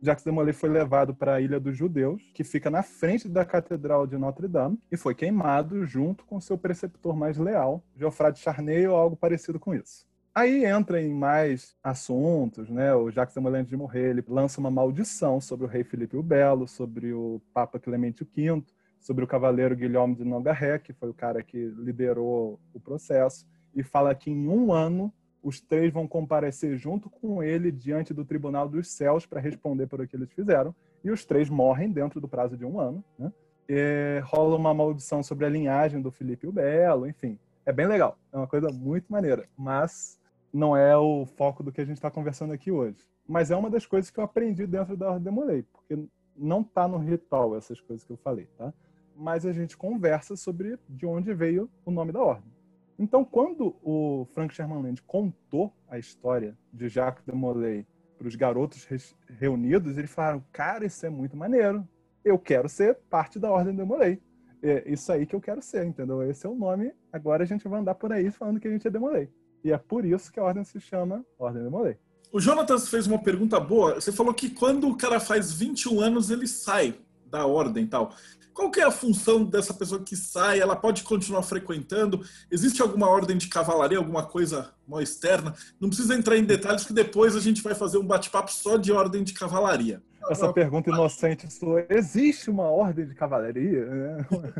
Jacques de Molay foi levado para a Ilha dos Judeus, que fica na frente da Catedral de Notre Dame, e foi queimado junto com seu preceptor mais leal, Geoffroy de Charnay ou algo parecido com isso. Aí entra em mais assuntos, né? O Jacques de de morrer, ele lança uma maldição sobre o rei Felipe o Belo, sobre o Papa Clemente V, sobre o cavaleiro Guilherme de Nogaré, que foi o cara que liderou o processo, e fala que em um ano os três vão comparecer junto com ele diante do Tribunal dos Céus para responder por o que eles fizeram, e os três morrem dentro do prazo de um ano, né? E rola uma maldição sobre a linhagem do Felipe o Belo, enfim. É bem legal, é uma coisa muito maneira, mas não é o foco do que a gente está conversando aqui hoje. Mas é uma das coisas que eu aprendi dentro da Ordem Demolei, porque não está no ritual essas coisas que eu falei, tá? Mas a gente conversa sobre de onde veio o nome da ordem. Então, quando o Frank Sherman Land contou a história de Jacques de Molay para os garotos reunidos, eles falaram: Cara, isso é muito maneiro. Eu quero ser parte da Ordem de Molay. É isso aí que eu quero ser, entendeu? Esse é o nome. Agora a gente vai andar por aí falando que a gente é Demolay. E é por isso que a ordem se chama Ordem de Molay. O Jonatas fez uma pergunta boa. Você falou que quando o cara faz 21 anos, ele sai da ordem e tal. Qual que é a função dessa pessoa que sai? Ela pode continuar frequentando? Existe alguma ordem de cavalaria, alguma coisa mais externa? Não precisa entrar em detalhes, que depois a gente vai fazer um bate-papo só de ordem de cavalaria. Essa pergunta inocente sua, existe uma ordem de cavalaria?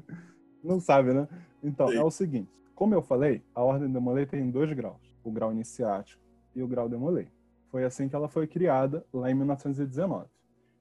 (laughs) Não sabe, né? Então, Sim. é o seguinte Como eu falei, a Ordem Demolay tem dois graus, o grau iniciático e o grau Demolay. Foi assim que ela foi criada, lá em 1919.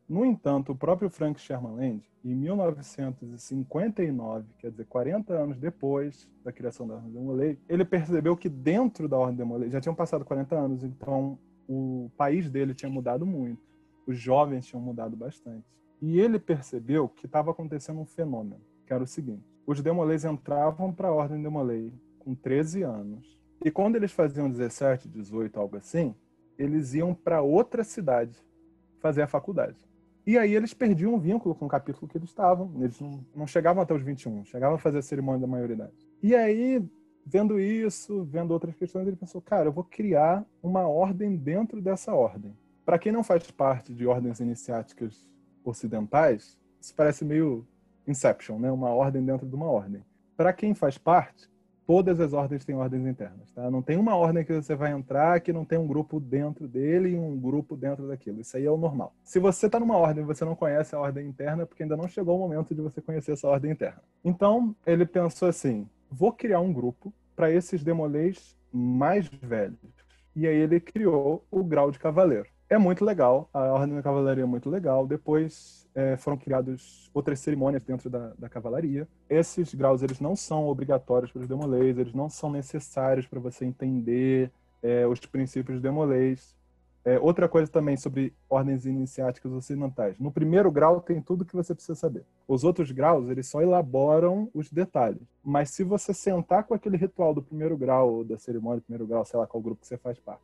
No entanto, o próprio Frank Sherman Land, em 1959, quer dizer, 40 anos depois da criação da Ordem Demolay, ele percebeu que dentro da Ordem Demolay, já tinham passado 40 anos, então o país dele tinha mudado muito, os jovens tinham mudado bastante. E ele percebeu que estava acontecendo um fenômeno, que era o seguinte: os Demolays entravam para a Ordem Demolay com 13 anos, e quando eles faziam 17, 18, algo assim, eles iam para outra cidade fazer a faculdade. E aí eles perdiam o vínculo com o capítulo que eles estavam. Eles não, não chegavam até os 21, chegavam a fazer a cerimônia da maioridade. E aí, vendo isso, vendo outras questões, ele pensou, cara, eu vou criar uma ordem dentro dessa ordem. Para quem não faz parte de ordens iniciáticas ocidentais, isso parece meio Inception, né? Uma ordem dentro de uma ordem. Para quem faz parte, todas as ordens têm ordens internas, tá? Não tem uma ordem que você vai entrar que não tem um grupo dentro dele e um grupo dentro daquilo. Isso aí é o normal. Se você está numa ordem e você não conhece a ordem interna, é porque ainda não chegou o momento de você conhecer essa ordem interna. Então, ele pensou assim, vou criar um grupo para esses demolês mais velhos. E aí ele criou o grau de cavaleiro. É muito legal, a ordem da cavalaria é muito legal. Depois é, foram criadas outras cerimônias dentro da, da, cavalaria. Esses graus eles não são obrigatórios para os demolês, eles não são necessários para você entender é, os princípios demolês. É, outra coisa também sobre ordens iniciáticas ocidentais. No primeiro grau tem tudo que você precisa saber. Os outros graus, eles só elaboram os detalhes. Mas se você sentar com aquele ritual do primeiro grau, ou da cerimônia do primeiro grau, sei lá qual grupo que você faz parte,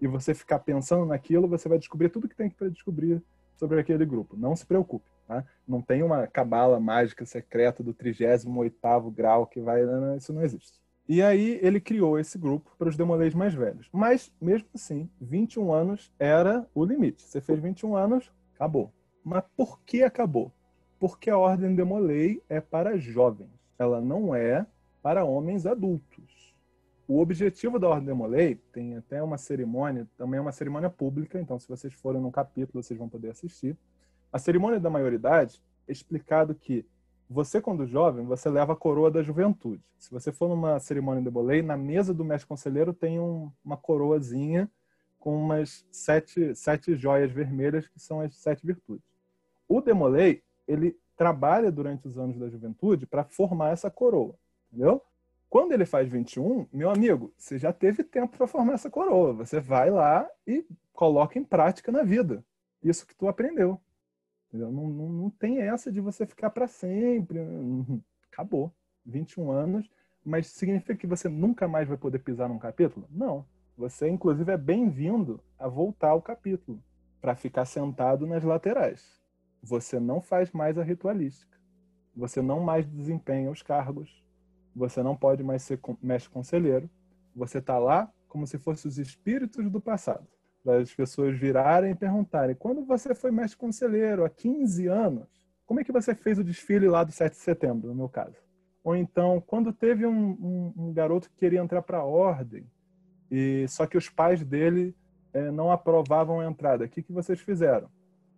e você ficar pensando naquilo, você vai descobrir tudo que tem para descobrir sobre aquele grupo. Não se preocupe. Tá? Não tem uma cabala mágica secreta do 38º grau que vai... Isso não existe. E aí ele criou esse grupo para os demolês mais velhos. Mas, mesmo assim, 21 anos era o limite. Você fez 21 anos, acabou. Mas por que acabou? Porque a ordem demolei é para jovens. Ela não é para homens adultos. O objetivo da Ordem Demolei tem até uma cerimônia, também é uma cerimônia pública, então se vocês forem no capítulo, vocês vão poder assistir. A cerimônia da maioridade é explicado que você, quando jovem, você leva a coroa da juventude. Se você for numa cerimônia de Demolei, na mesa do mestre conselheiro tem um, uma coroazinha com umas sete, sete joias vermelhas, que são as sete virtudes. O Demolei, ele trabalha durante os anos da juventude para formar essa coroa, entendeu? Quando ele faz 21, meu amigo, você já teve tempo para formar essa coroa. Você vai lá e coloca em prática na vida isso que tu aprendeu. Não, não, não tem essa de você ficar para sempre. (laughs) Acabou. 21 anos. Mas significa que você nunca mais vai poder pisar num capítulo? Não. Você, inclusive, é bem-vindo a voltar ao capítulo para ficar sentado nas laterais. Você não faz mais a ritualística. Você não mais desempenha os cargos você não pode mais ser mestre conselheiro. Você está lá como se fossem os espíritos do passado. Para as pessoas virarem e perguntarem: quando você foi mestre conselheiro, há 15 anos, como é que você fez o desfile lá do 7 de setembro, no meu caso? Ou então, quando teve um, um, um garoto que queria entrar para a ordem, e só que os pais dele é, não aprovavam a entrada, o que, que vocês fizeram?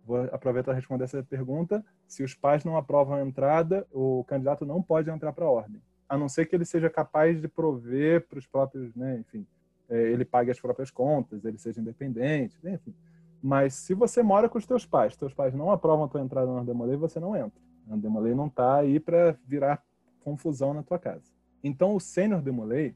Vou aproveitar para responder essa pergunta. Se os pais não aprovam a entrada, o candidato não pode entrar para a ordem a não ser que ele seja capaz de prover para os próprios, né, enfim, é, ele pague as próprias contas, ele seja independente, enfim. Mas se você mora com os teus pais, teus pais não aprovam a tua entrada na Demolei, você não entra. A Demolei não está aí para virar confusão na tua casa. Então o sênior Demolei,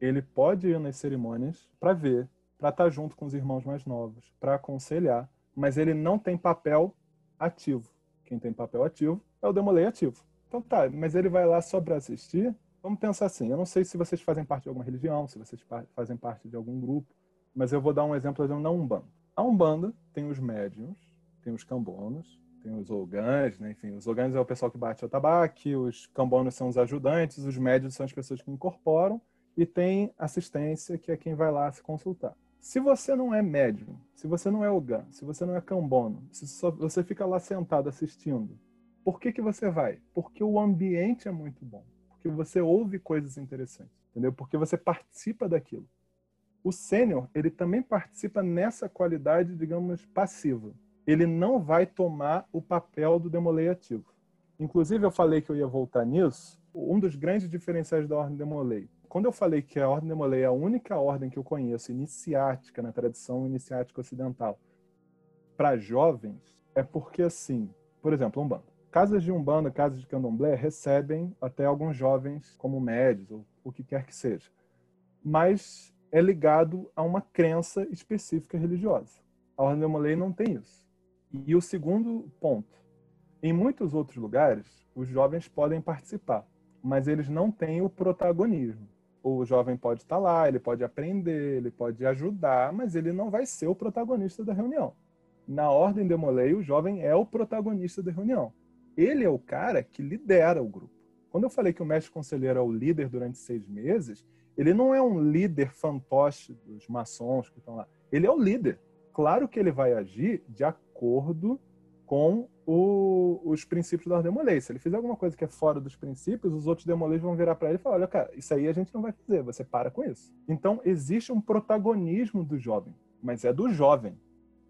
ele pode ir nas cerimônias para ver, para estar tá junto com os irmãos mais novos, para aconselhar, mas ele não tem papel ativo. Quem tem papel ativo é o Demolei ativo. Então tá, mas ele vai lá só para assistir? Vamos pensar assim, eu não sei se vocês fazem parte de alguma religião, se vocês fazem parte de algum grupo, mas eu vou dar um exemplo da Umbanda. A Umbanda tem os médiums, tem os cambonos, tem os ogãs, né? enfim, os ogãs é o pessoal que bate o tabaque, os cambonos são os ajudantes, os médios são as pessoas que incorporam, e tem assistência, que é quem vai lá se consultar. Se você não é médium, se você não é ogã, se você não é cambono, se você fica lá sentado assistindo, por que, que você vai? Porque o ambiente é muito bom. Porque você ouve coisas interessantes, entendeu? Porque você participa daquilo. O sênior, ele também participa nessa qualidade, digamos, passiva. Ele não vai tomar o papel do demolei ativo. Inclusive, eu falei que eu ia voltar nisso, um dos grandes diferenciais da Ordem de Molay. Quando eu falei que a Ordem de Molay é a única ordem que eu conheço iniciática na tradição iniciática ocidental para jovens, é porque assim, por exemplo, Umbanda. Casas de Umbanda, casas de Candomblé recebem até alguns jovens como médios ou o que quer que seja. Mas é ligado a uma crença específica religiosa. A Ordem de Molay não tem isso. E o segundo ponto, em muitos outros lugares, os jovens podem participar, mas eles não têm o protagonismo. O jovem pode estar lá, ele pode aprender, ele pode ajudar, mas ele não vai ser o protagonista da reunião. Na Ordem de Molay, o jovem é o protagonista da reunião. Ele é o cara que lidera o grupo. Quando eu falei que o mestre conselheiro é o líder durante seis meses, ele não é um líder fantoche dos maçons que estão lá. Ele é o líder. Claro que ele vai agir de acordo com o, os princípios da ordem. Se ele fizer alguma coisa que é fora dos princípios, os outros demolês vão virar para ele e falar: olha, cara, isso aí a gente não vai fazer, você para com isso. Então, existe um protagonismo do jovem, mas é do jovem,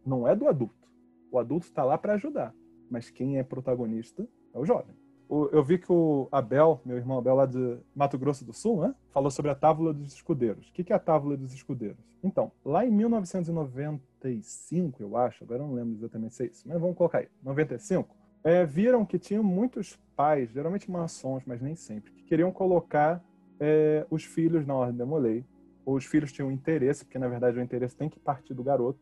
não é do adulto. O adulto está lá para ajudar, mas quem é protagonista é o jovem eu vi que o Abel, meu irmão Abel, lá de Mato Grosso do Sul, né, falou sobre a Tábula dos Escudeiros. O que é a Tábula dos Escudeiros? Então, lá em 1995, eu acho, agora eu não lembro exatamente se é isso, mas vamos colocar aí, 95, é, viram que tinham muitos pais, geralmente maçons, mas nem sempre, que queriam colocar é, os filhos na Ordem da Molei, ou os filhos tinham interesse, porque na verdade o interesse tem que partir do garoto,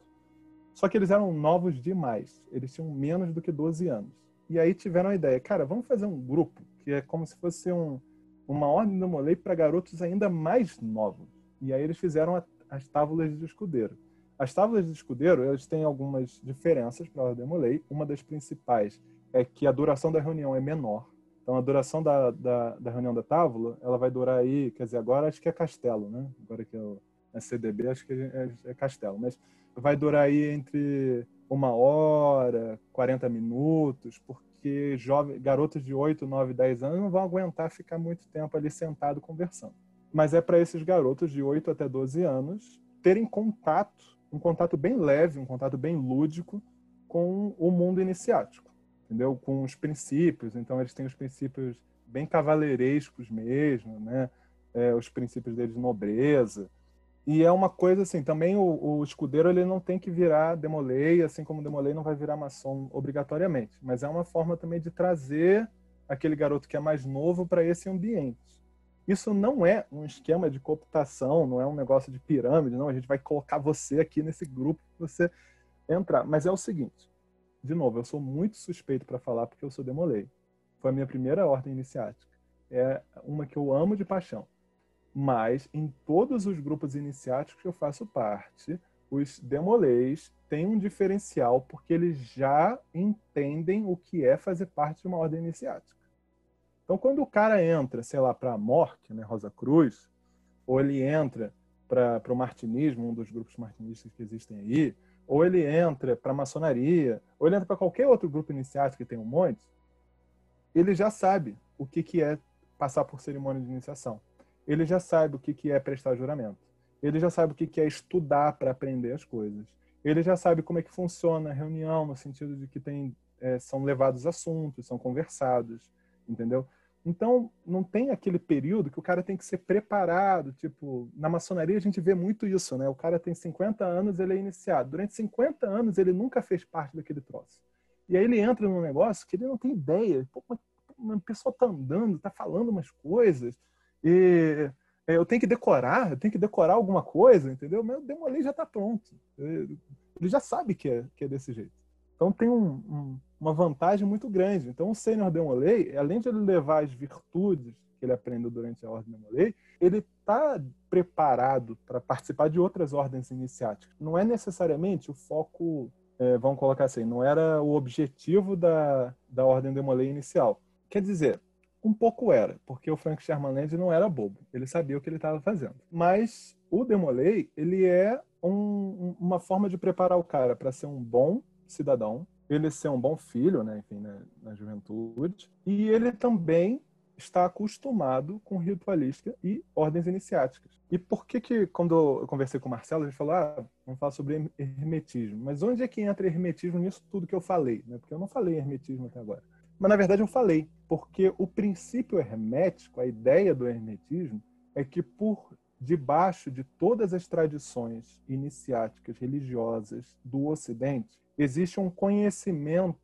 só que eles eram novos demais, eles tinham menos do que 12 anos. E aí tiveram a ideia, cara, vamos fazer um grupo que é como se fosse um, uma ordem do Molay para garotos ainda mais novos. E aí eles fizeram a, as tábulas de escudeiro. As tábulas de escudeiro, elas têm algumas diferenças para a ordem do Molay. Uma das principais é que a duração da reunião é menor. Então, a duração da, da, da reunião da tábula, ela vai durar aí, quer dizer, agora acho que é castelo, né? Agora que é, o, é CDB, acho que é, é castelo. Mas vai durar aí entre uma hora, 40 minutos, porque jovens, garotos de 8, 9, 10 anos não vão aguentar ficar muito tempo ali sentado conversando. Mas é para esses garotos de 8 até 12 anos terem contato, um contato bem leve, um contato bem lúdico com o mundo iniciático, entendeu? Com os princípios. Então eles têm os princípios bem cavaleirescos mesmo, né? É, os princípios deles de nobreza, e é uma coisa assim, também o, o, escudeiro ele não tem que virar demolei, assim como demolei não vai virar maçom obrigatoriamente, mas é uma forma também de trazer aquele garoto que é mais novo para esse ambiente. Isso não é um esquema de cooptação, não é um negócio de pirâmide, não, a gente vai colocar você aqui nesse grupo para você entrar, mas é o seguinte, de novo, eu sou muito suspeito para falar porque eu sou demolei. Foi a minha primeira ordem iniciática. É uma que eu amo de paixão mas em todos os grupos iniciáticos que eu faço parte, os demolês têm um diferencial porque eles já entendem o que é fazer parte de uma ordem iniciática. Então, quando o cara entra, sei lá, para a Morte, né, Rosa Cruz, ou ele entra para o martinismo, um dos grupos martinistas que existem aí, ou ele entra para a maçonaria, ou ele entra para qualquer outro grupo iniciático que tem um monte, ele já sabe o que, que é passar por cerimônia de iniciação ele já sabe o que é prestar juramento. Ele já sabe o que é estudar para aprender as coisas. Ele já sabe como é que funciona a reunião, no sentido de que tem, é, são levados assuntos, são conversados, entendeu? Então, não tem aquele período que o cara tem que ser preparado. Tipo, na maçonaria a gente vê muito isso, né? O cara tem 50 anos, ele é iniciado. Durante 50 anos, ele nunca fez parte daquele troço. E aí ele entra num negócio que ele não tem ideia. Pô, uma, pessoa tá andando, tá falando umas coisas e é, eu tenho que decorar, eu tenho que decorar alguma coisa, entendeu? Meu Demolei já está pronto. Ele já sabe que é, que é desse jeito. Então tem um, um, uma vantagem muito grande. Então o Sênior Demolei, além de ele levar as virtudes que ele aprendeu durante a Ordem Demolei, ele está preparado para participar de outras ordens iniciáticas. Não é necessariamente o foco, é, vamos colocar assim, não era o objetivo da, da Ordem Demolei inicial. Quer dizer, um pouco era, porque o Frank Sherman não era bobo, ele sabia o que ele estava fazendo. Mas o Demolay, ele é um, uma forma de preparar o cara para ser um bom cidadão, ele ser um bom filho, né, enfim, na, na juventude, e ele também está acostumado com ritualística e ordens iniciáticas. E por que que, quando eu conversei com o Marcelo, ele falou, ah, vamos falar sobre hermetismo. Mas onde é que entra hermetismo nisso tudo que eu falei? Né? Porque eu não falei hermetismo até agora. Mas na verdade eu falei, porque o princípio hermético, a ideia do hermetismo, é que por debaixo de todas as tradições iniciáticas religiosas do Ocidente, existe um conhecimento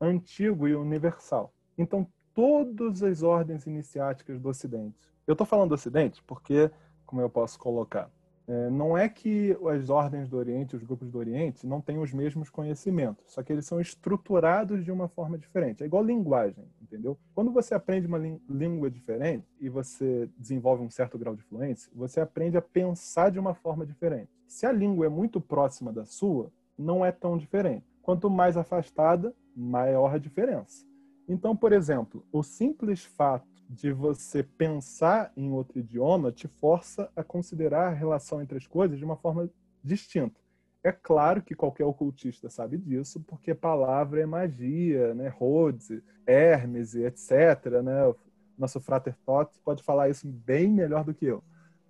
antigo e universal. Então, todas as ordens iniciáticas do Ocidente. Eu estou falando do Ocidente porque, como eu posso colocar, é, não é que as ordens do Oriente, os grupos do Oriente, não têm os mesmos conhecimentos, só que eles são estruturados de uma forma diferente. É igual linguagem, entendeu? Quando você aprende uma língua diferente e você desenvolve um certo grau de fluência, você aprende a pensar de uma forma diferente. Se a língua é muito próxima da sua, não é tão diferente. Quanto mais afastada, maior a diferença. Então, por exemplo, o simples fato de você pensar em outro idioma te força a considerar a relação entre as coisas de uma forma distinta. É claro que qualquer ocultista sabe disso, porque palavra é magia, né? Rhodes, Hermes, etc. Né? Nosso frater Tot pode falar isso bem melhor do que eu.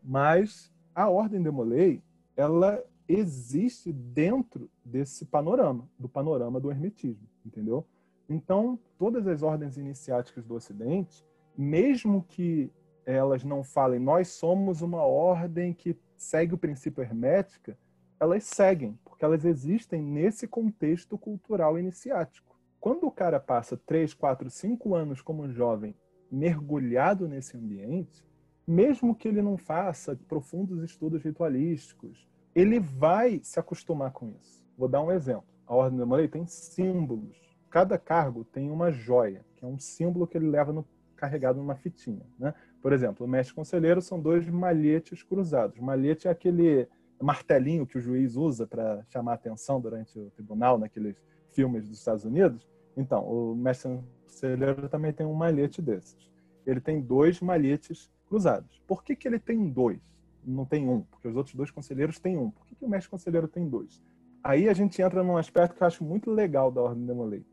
Mas a Ordem de Molay, ela existe dentro desse panorama, do panorama do hermetismo, entendeu? Então, todas as ordens iniciáticas do Ocidente, mesmo que elas não falem nós somos uma ordem que segue o princípio hermética, elas seguem, porque elas existem nesse contexto cultural iniciático. Quando o cara passa 3, 4, 5 anos como jovem mergulhado nesse ambiente, mesmo que ele não faça profundos estudos ritualísticos, ele vai se acostumar com isso. Vou dar um exemplo. A Ordem da Molay tem símbolos. Cada cargo tem uma joia, que é um símbolo que ele leva no carregado numa fitinha. Né? Por exemplo, o mestre conselheiro são dois malhetes cruzados. Malhete é aquele martelinho que o juiz usa para chamar atenção durante o tribunal, naqueles filmes dos Estados Unidos. Então, o mestre conselheiro também tem um malhete desses. Ele tem dois malhetes cruzados. Por que, que ele tem dois? Não tem um, porque os outros dois conselheiros têm um. Por que, que o mestre conselheiro tem dois? Aí a gente entra num aspecto que eu acho muito legal da Ordem de Molay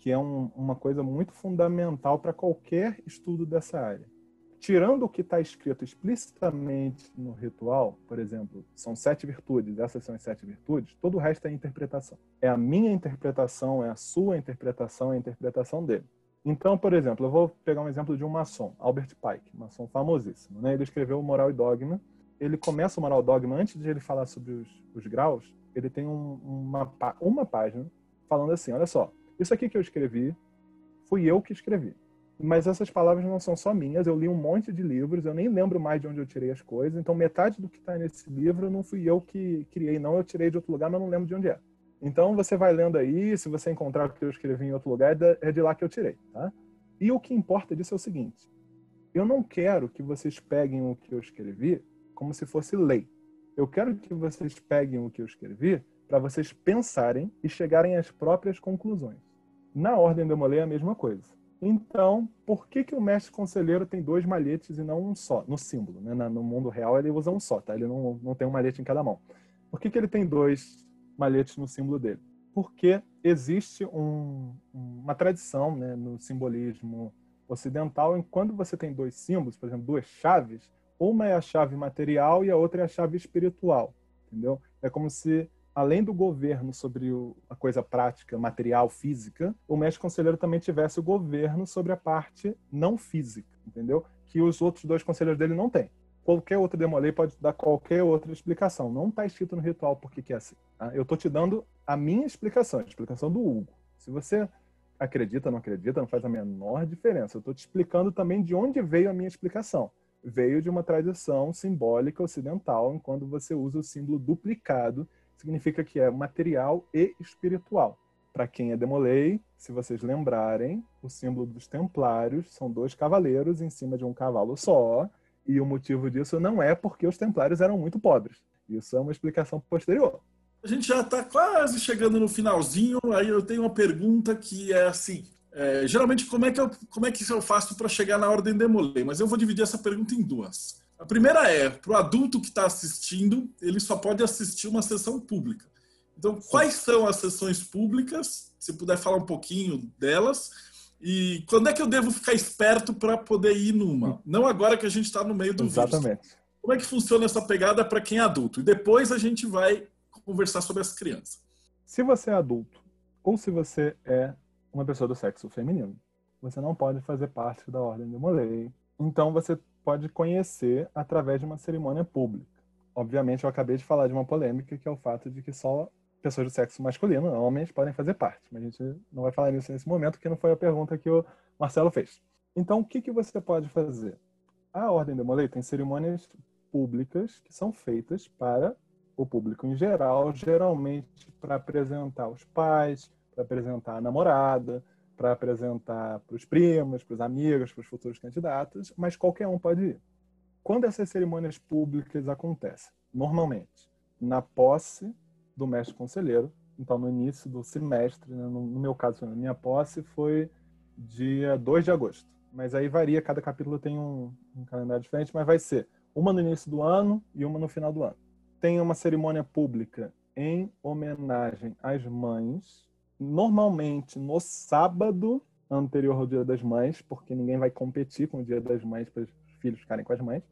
que é um, uma coisa muito fundamental para qualquer estudo dessa área. Tirando o que está escrito explicitamente no ritual, por exemplo, são sete virtudes, essas são as sete virtudes, todo o resto é interpretação. É a minha interpretação, é a sua interpretação, é a interpretação dele. Então, por exemplo, eu vou pegar um exemplo de um maçom, Albert Pike, maçom famosíssimo. Né? Ele escreveu o Moral e Dogma. Ele começa o Moral e Dogma, antes de ele falar sobre os, os graus, ele tem um, uma, uma página falando assim, olha só, isso aqui que eu escrevi, fui eu que escrevi. Mas essas palavras não são só minhas, eu li um monte de livros, eu nem lembro mais de onde eu tirei as coisas, então metade do que está nesse livro não fui eu que criei, não, eu tirei de outro lugar, mas não lembro de onde é. Então você vai lendo aí, se você encontrar o que eu escrevi em outro lugar, é, é de lá que eu tirei, tá? E o que importa disso é o seguinte: eu não quero que vocês peguem o que eu escrevi como se fosse lei. Eu quero que vocês peguem o que eu escrevi para vocês pensarem e chegarem às próprias conclusões. Na ordem de Molay é a mesma coisa. Então, por que, que o mestre conselheiro tem dois malhetes e não um só, no símbolo? Né? No mundo real ele usa um só, tá? ele não, não tem um malhete em cada mão. Por que, que ele tem dois malhetes no símbolo dele? Porque existe um, uma tradição né, no simbolismo ocidental em quando você tem dois símbolos, por exemplo, duas chaves, uma é a chave material e a outra é a chave espiritual, entendeu? É como se além do governo sobre o, a coisa prática, material, física, o mestre conselheiro também tivesse o governo sobre a parte não física, entendeu? Que os outros dois conselheiros dele não têm. Qualquer outro demolei pode dar qualquer outra explicação. Não está escrito no ritual porque que é assim. Tá? Eu estou te dando a minha explicação, a explicação do Hugo. Se você acredita, não acredita, não faz a menor diferença. Eu estou te explicando também de onde veio a minha explicação. Veio de uma tradição simbólica ocidental, quando você usa o símbolo duplicado significa que é material e espiritual. Para quem é Demolei, se vocês lembrarem, o símbolo dos templários são dois cavaleiros em cima de um cavalo só, e o motivo disso não é porque os templários eram muito pobres. Isso é uma explicação posterior. A gente já está quase chegando no finalzinho, aí eu tenho uma pergunta que é assim, é, geralmente como é que eu, como é que eu faço para chegar na ordem Demolei? Mas eu vou dividir essa pergunta em duas. A primeira é, para o adulto que está assistindo, ele só pode assistir uma sessão pública. Então, quais são as sessões públicas? Se puder falar um pouquinho delas. E quando é que eu devo ficar esperto para poder ir numa? Não agora que a gente está no meio do Exatamente. Vírus. Como é que funciona essa pegada para quem é adulto? E depois a gente vai conversar sobre as crianças. Se você é adulto ou se você é uma pessoa do sexo feminino, você não pode fazer parte da Ordem de Molay. Então você pode conhecer através de uma cerimônia pública. Obviamente, eu acabei de falar de uma polêmica, que é o fato de que só pessoas do sexo masculino, homens, podem fazer parte. Mas a gente não vai falar nisso nesse momento, que não foi a pergunta que o Marcelo fez. Então, o que, que você pode fazer? A Ordem de Molay tem cerimônias públicas que são feitas para o público em geral, geralmente para apresentar os pais, para apresentar a namorada, para apresentar para os primos, para os amigos, para os futuros candidatos, mas qualquer um pode ir. Quando essas cerimônias públicas acontecem? Normalmente, na posse do mestre conselheiro, então no início do semestre, né? no, meu caso, a minha posse foi dia 2 de agosto, mas aí varia, cada capítulo tem um, um calendário diferente, mas vai ser uma no início do ano e uma no final do ano. Tem uma cerimônia pública em homenagem às mães, normalmente no sábado anterior ao Dia das Mães, porque ninguém vai competir com o Dia das Mães para os filhos ficarem com as mães.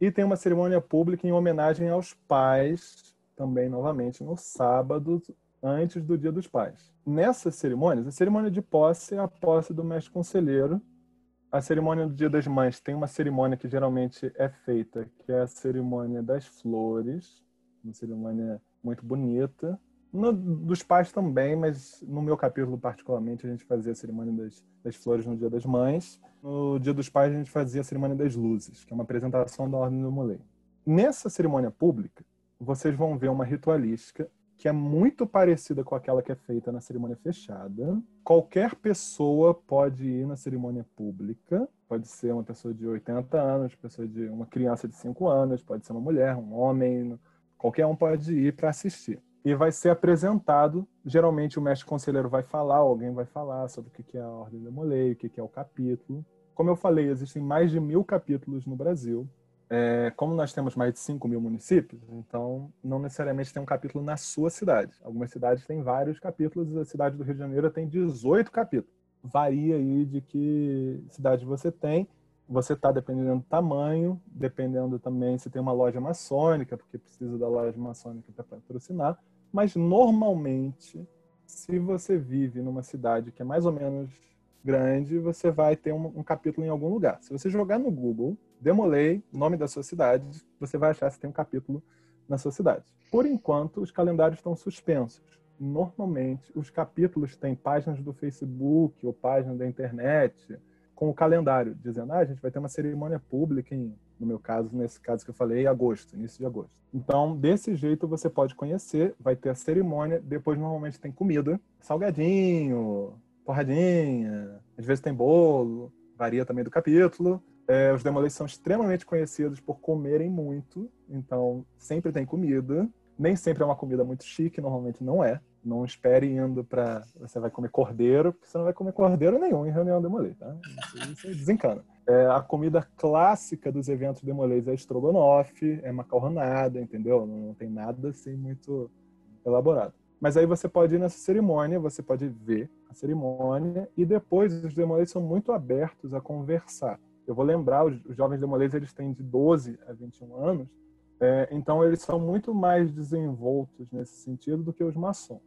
E tem uma cerimônia pública em homenagem aos pais, também novamente no sábado antes do Dia dos Pais. Nessas cerimônias, a cerimônia de posse é a posse do mestre conselheiro. A cerimônia do Dia das Mães tem uma cerimônia que geralmente é feita, que é a cerimônia das flores, uma cerimônia muito bonita, no, dos pais também, mas no meu capítulo particularmente a gente fazia a cerimônia das, das, flores no Dia das Mães. No Dia dos Pais a gente fazia a cerimônia das luzes, que é uma apresentação da Ordem do Molay. Nessa cerimônia pública, vocês vão ver uma ritualística que é muito parecida com aquela que é feita na cerimônia fechada. Qualquer pessoa pode ir na cerimônia pública, pode ser uma pessoa de 80 anos, pessoa de uma criança de 5 anos, pode ser uma mulher, um homem, qualquer um pode ir para assistir e vai ser apresentado. Geralmente o mestre conselheiro vai falar, alguém vai falar sobre o que é a Ordem da Molei, o que é o capítulo. Como eu falei, existem mais de mil capítulos no Brasil. É, como nós temos mais de 5 mil municípios, então não necessariamente tem um capítulo na sua cidade. Algumas cidades têm vários capítulos, a cidade do Rio de Janeiro tem 18 capítulos. Varia aí de que cidade você tem você está dependendo do tamanho, dependendo também se tem uma loja maçônica, porque precisa da loja maçônica para patrocinar. Mas normalmente, se você vive numa cidade que é mais ou menos grande, você vai ter um, um capítulo em algum lugar. Se você jogar no Google, Demolei, nome da sua cidade, você vai achar se tem um capítulo na sua cidade. Por enquanto, os calendários estão suspensos. Normalmente, os capítulos têm páginas do Facebook ou páginas da internet com o calendário, dizendo, ah, a gente vai ter uma cerimônia pública em, no meu caso, nesse caso que eu falei, agosto, início de agosto. Então, desse jeito você pode conhecer, vai ter a cerimônia, depois normalmente tem comida, salgadinho, porradinha, às vezes tem bolo, varia também do capítulo. É, os demolês são extremamente conhecidos por comerem muito, então sempre tem comida. Nem sempre é uma comida muito chique, normalmente não é. Não espere indo para. Você vai comer cordeiro, porque você não vai comer cordeiro nenhum em reunião demolê, tá? Isso, desencana. É, a comida clássica dos eventos demolês é estrogonofe, é macarronada, entendeu? Não, não tem nada assim muito elaborado. Mas aí você pode ir nessa cerimônia, você pode ver a cerimônia e depois os demolês são muito abertos a conversar. Eu vou lembrar, os, os jovens demolês eles têm de 12 a 21 anos, é, então, eles são muito mais desenvoltos nesse sentido do que os maçons.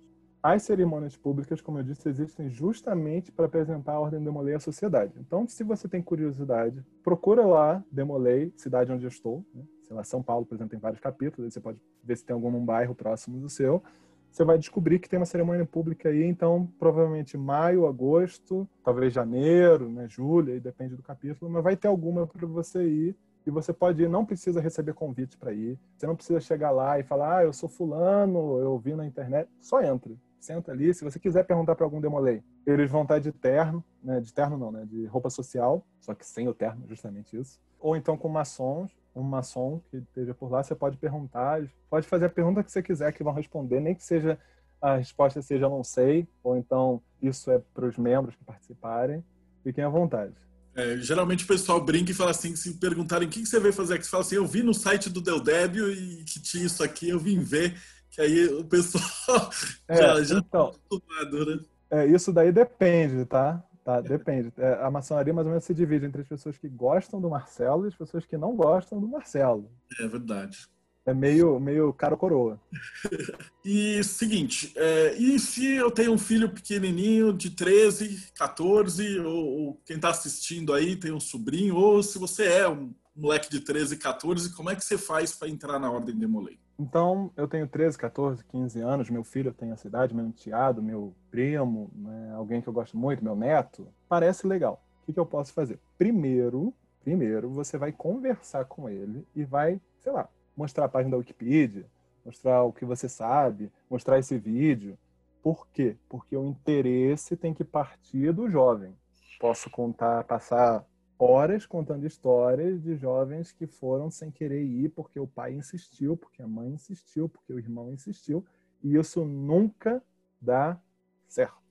As cerimônias públicas, como eu disse, existem justamente para apresentar a ordem Demolei à sociedade. Então, se você tem curiosidade, procura lá Demolei, cidade onde eu estou. Né? Sei lá, São Paulo, por exemplo, tem vários capítulos. Você pode ver se tem algum bairro próximo do seu. Você vai descobrir que tem uma cerimônia pública aí, então provavelmente maio, agosto, talvez janeiro, né, julho, aí depende do capítulo, mas vai ter alguma para você ir e você pode ir, não precisa receber convite para ir. Você não precisa chegar lá e falar, ah, eu sou fulano, eu vi na internet. Só entre. Senta ali. Se você quiser perguntar para algum demolei, eles vão estar de terno, né? De terno não, né? De roupa social, só que sem o terno, justamente isso. Ou então com maçons, um maçom que esteja por lá, você pode perguntar, pode fazer a pergunta que você quiser que vão responder, nem que seja a resposta seja não sei, ou então isso é para os membros que participarem. Fiquem à vontade. É, geralmente o pessoal brinca e fala assim, se perguntarem o que você veio fazer aqui, você fala assim, eu vi no site do Del Débio e que tinha isso aqui, eu vim ver, que aí o pessoal (laughs) é, já, já então, tá acostumado, né? É, isso daí depende, tá? Tá, depende. É, a maçonaria mais ou menos se divide entre as pessoas que gostam do Marcelo e as pessoas que não gostam do Marcelo. É verdade. É meio, meio cara coroa. (laughs) e seguinte, é, e se eu tenho um filho pequenininho de 13, 14, ou, ou quem está assistindo aí tem um sobrinho, ou se você é um moleque de 13, 14, como é que você faz para entrar na Ordem de Molay? Então, eu tenho 13, 14, 15 anos, meu filho tem essa idade, meu enteado, meu primo, né, alguém que eu gosto muito, meu neto. Parece legal. O que, que eu posso fazer? Primeiro, primeiro, você vai conversar com ele e vai, sei lá, mostrar a página da Wikipedia, mostrar o que você sabe, mostrar esse vídeo. Por quê? Porque o interesse tem que partir do jovem. Posso contar, passar horas contando histórias de jovens que foram sem querer ir porque o pai insistiu, porque a mãe insistiu, porque o irmão insistiu, e isso nunca dá certo.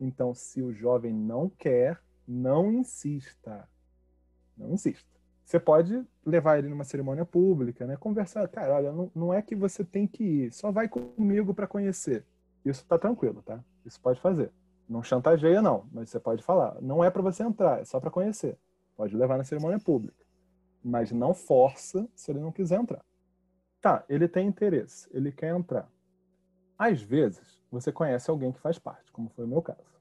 Então, se o jovem não quer, não insista. Não insista. Você pode levar ele numa cerimônia pública, né? Conversar, cara, olha, não, não é que você tem que ir, só vai comigo para conhecer. Isso tá tranquilo, tá? Isso pode fazer. Não chantageia, não, mas você pode falar. Não é para você entrar, é só para conhecer. Pode levar na cerimônia pública. Mas não força se ele não quiser entrar. Tá, ele tem interesse, ele quer entrar. Às vezes, você conhece alguém que faz parte, como foi o meu caso.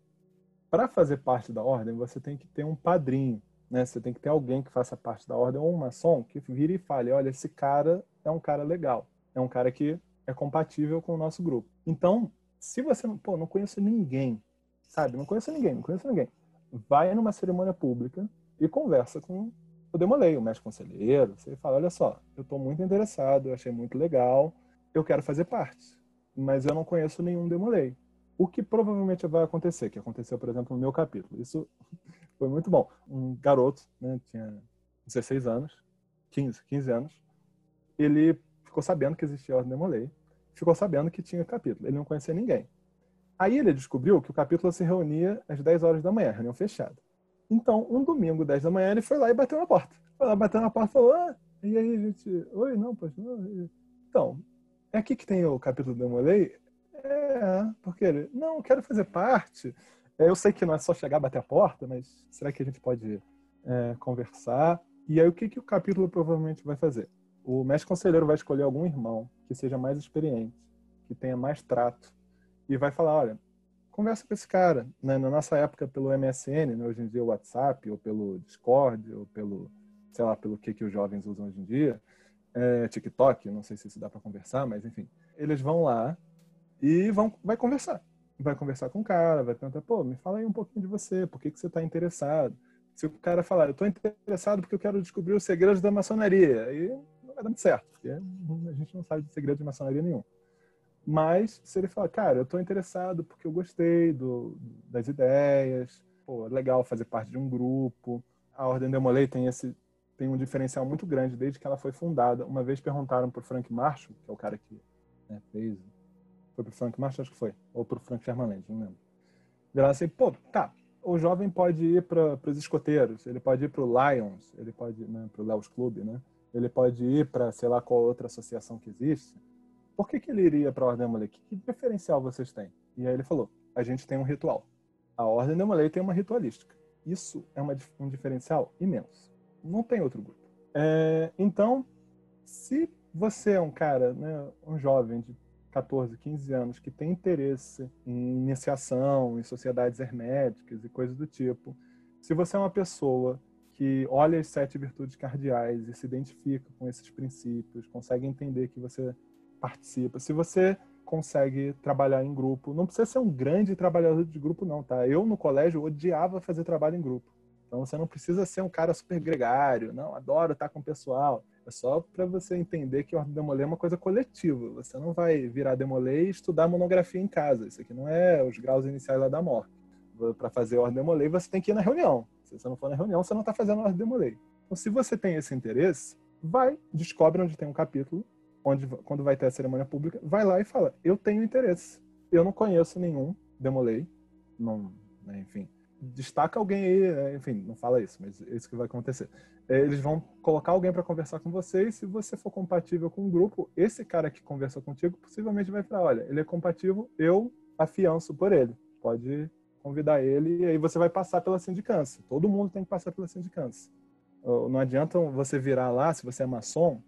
Para fazer parte da ordem, você tem que ter um padrinho, né? Você tem que ter alguém que faça parte da ordem ou um maçom que vire e fale: olha, esse cara é um cara legal, é um cara que é compatível com o nosso grupo. Então, se você não, pô, não ninguém, sabe? Não conheço ninguém, não conheço ninguém. Vai numa cerimônia pública e conversa com o Demolei, o mestre conselheiro. Você fala: olha só, eu estou muito interessado, eu achei muito legal, eu quero fazer parte, mas eu não conheço nenhum Demolei. O que provavelmente vai acontecer, que aconteceu, por exemplo, no meu capítulo. Isso (laughs) foi muito bom. Um garoto, né, tinha 16 anos, 15, 15 anos, ele ficou sabendo que existia a Ordem Demolei, ficou sabendo que tinha capítulo. Ele não conhecia ninguém. Aí ele descobriu que o capítulo se reunia às 10 horas da manhã, reunião fechada. Então, um domingo, 10 da manhã, ele foi lá e bateu na porta. Foi lá, bateu na porta e falou: ah, e aí, gente, oi, não, pois não. Então, é aqui que tem o capítulo do Demolei? É, porque ele, não, quero fazer parte. É, eu sei que não é só chegar, bater a porta, mas será que a gente pode é, conversar? E aí o que, que o capítulo provavelmente vai fazer? O mestre conselheiro vai escolher algum irmão que seja mais experiente, que tenha mais trato, e vai falar, olha, conversa com esse cara. Né? Na nossa época, pelo MSN, né? hoje em dia o WhatsApp, ou pelo Discord, ou pelo, sei lá, pelo que, que os jovens usam hoje em dia, é, TikTok, não sei se isso dá para conversar, mas enfim. Eles vão lá e vão, vai conversar vai conversar com o cara, vai perguntar, pô, me fala aí um pouquinho de você, por que, que você está interessado? Se o cara falar, eu estou interessado porque eu quero descobrir os segredos da maçonaria, aí não vai dar muito certo, porque a gente não sabe de segredo de maçonaria nenhum. Mas se ele falar, cara, eu estou interessado porque eu gostei do, das ideias, pô, legal fazer parte de um grupo. A Ordem Demolei tem esse tem um diferencial muito grande desde que ela foi fundada. Uma vez perguntaram para o Frank Marshall, que é o cara que né, fez foi pro Frank Marshall, acho que foi. Ou pro Frank Sherman não lembro. Viraram assim, pô, tá, o jovem pode ir para os escoteiros, ele pode ir para o Lions, ele pode ir né, para o Leos Clube, né? Ele pode ir para sei lá qual outra associação que existe. Por que, que ele iria para a Ordem Demolei? Que, diferencial vocês têm? E aí ele falou: a gente tem um ritual. A Ordem Demolei tem uma ritualística. Isso é uma, um diferencial imenso. Não tem outro grupo. É, então, se você é um cara, né, um jovem de 14, 15 anos que tem interesse em iniciação, em sociedades herméticas e coisas do tipo, se você é uma pessoa que olha as sete virtudes cardeais e se identifica com esses princípios, consegue entender que você participa, se você consegue trabalhar em grupo, não precisa ser um grande trabalhador de grupo não, tá? Eu no colégio odiava fazer trabalho em grupo. Então você não precisa ser um cara super gregário, não, adoro estar com o pessoal. É só para você entender que ordem demolê é uma coisa coletiva. Você não vai virar demolê e estudar monografia em casa. Isso aqui não é os graus iniciais lá da morte. Para fazer ordem demolê, você tem que ir na reunião. Se você não for na reunião, você não está fazendo ordem demolê. Então, se você tem esse interesse, vai, descobre onde tem um capítulo, onde quando vai ter a cerimônia pública, vai lá e fala: eu tenho interesse. Eu não conheço nenhum demolei, não, né, enfim, destaca alguém aí, né, enfim, não fala isso, mas é isso que vai acontecer. É, eles vão colocar alguém para conversar com você e se você for compatível com o grupo, esse cara que conversou contigo possivelmente vai falar, olha, ele é compatível, eu afianço por ele. Pode convidar ele e aí você vai passar pela sindicância. Todo mundo tem que passar pela sindicância. Não adianta você virar lá, se você é maçom,